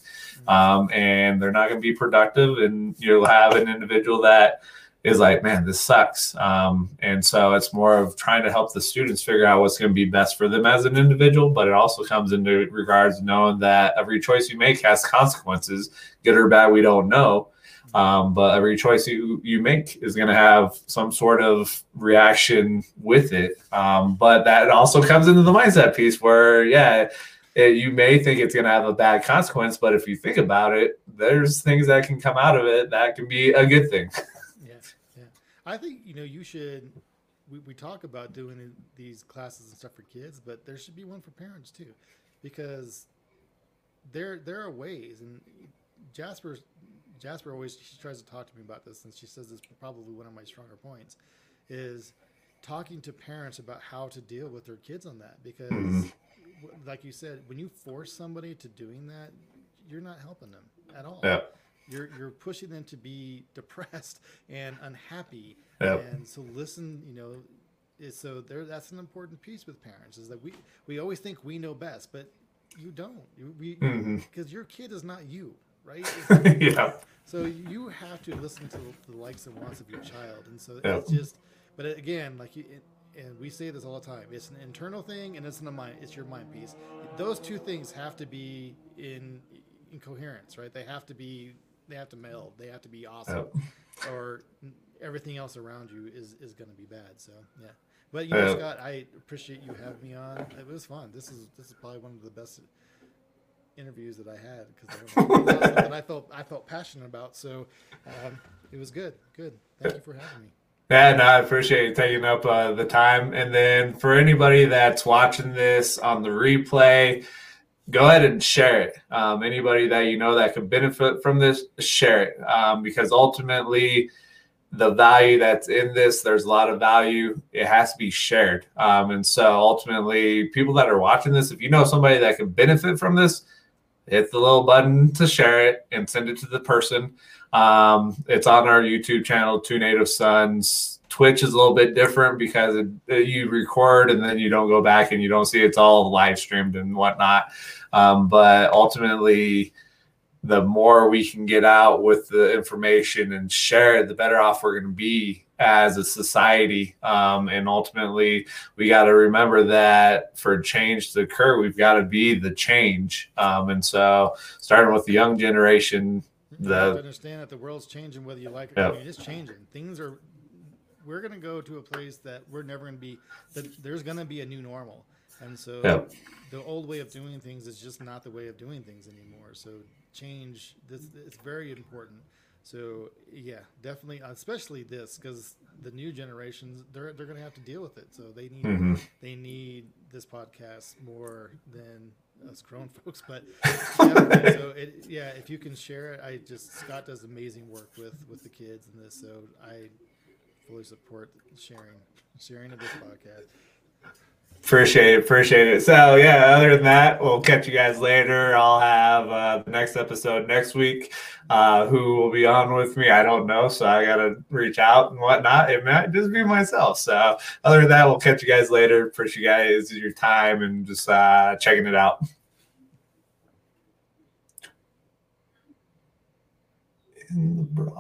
Speaker 2: Um, and they're not going to be productive. And you'll have an individual that is like, man, this sucks. Um, and so it's more of trying to help the students figure out what's going to be best for them as an individual. But it also comes into regards knowing that every choice you make has consequences, good or bad, we don't know. Um, but every choice you, you make is going to have some sort of reaction with it. Um, but that also comes into the mindset piece where, yeah, it, you may think it's going to have a bad consequence, but if you think about it, there's things that can come out of it that can be a good thing. [laughs]
Speaker 1: I think you know you should. We, we talk about doing these classes and stuff for kids, but there should be one for parents too, because there there are ways. And Jasper Jasper always she tries to talk to me about this, and she says this is probably one of my stronger points is talking to parents about how to deal with their kids on that because mm-hmm. like you said when you force somebody to doing that you're not helping them at all
Speaker 2: yeah
Speaker 1: you're you're pushing them to be depressed and unhappy. Yep. And so listen, you know, so there that's an important piece with parents is that we we always think we know best, but you don't. You because mm-hmm. your kid is not you, right? [laughs]
Speaker 2: yeah.
Speaker 1: So you have to listen to the likes and wants of your child, and so yep. it's just. But again, like you, it, and we say this all the time, it's an internal thing and it's in the mind. It's your mind piece. Those two things have to be in in coherence, right? They have to be they have to meld. They have to be awesome, or everything else around you is is going to be bad. So yeah. But you know, Scott, I appreciate you having me on. It was fun. This is this is probably one of the best interviews that I had because that I felt I felt passionate about. So um, it was good. Good. Thank you for having me.
Speaker 2: Yeah, no, I appreciate you taking up uh, the time. And then for anybody that's watching this on the replay, go ahead and share it. Um, anybody that you know that could benefit from this, share it um, because ultimately, the value that's in this, there's a lot of value. It has to be shared. Um, and so ultimately, people that are watching this, if you know somebody that can benefit from this, hit the little button to share it and send it to the person. Um, it's on our YouTube channel, Two Native Sons. Twitch is a little bit different because it, it, you record and then you don't go back and you don't see it's all live streamed and whatnot. Um, but ultimately, the more we can get out with the information and share it, the better off we're going to be as a society. Um, and ultimately, we got to remember that for change to occur, we've got to be the change. Um, and so, starting with the young generation, the
Speaker 1: understand that the world's changing, whether you like it or not. It is changing. Things are we're going to go to a place that we're never going to be that there's going to be a new normal and so yep. the old way of doing things is just not the way of doing things anymore so change this it's very important so yeah definitely especially this because the new generations they're, they're going to have to deal with it so they need mm-hmm. they need this podcast more than us grown [laughs] folks but [laughs] so it, yeah if you can share it i just scott does amazing work with with the kids and this so i fully support sharing sharing of this podcast.
Speaker 2: Appreciate it, appreciate it. So yeah, other than that, we'll catch you guys later. I'll have uh, the next episode next week. Uh, who will be on with me? I don't know, so I gotta reach out and whatnot. It might just be myself. So other than that, we'll catch you guys later. Appreciate you guys your time and just uh, checking it out. In the broad.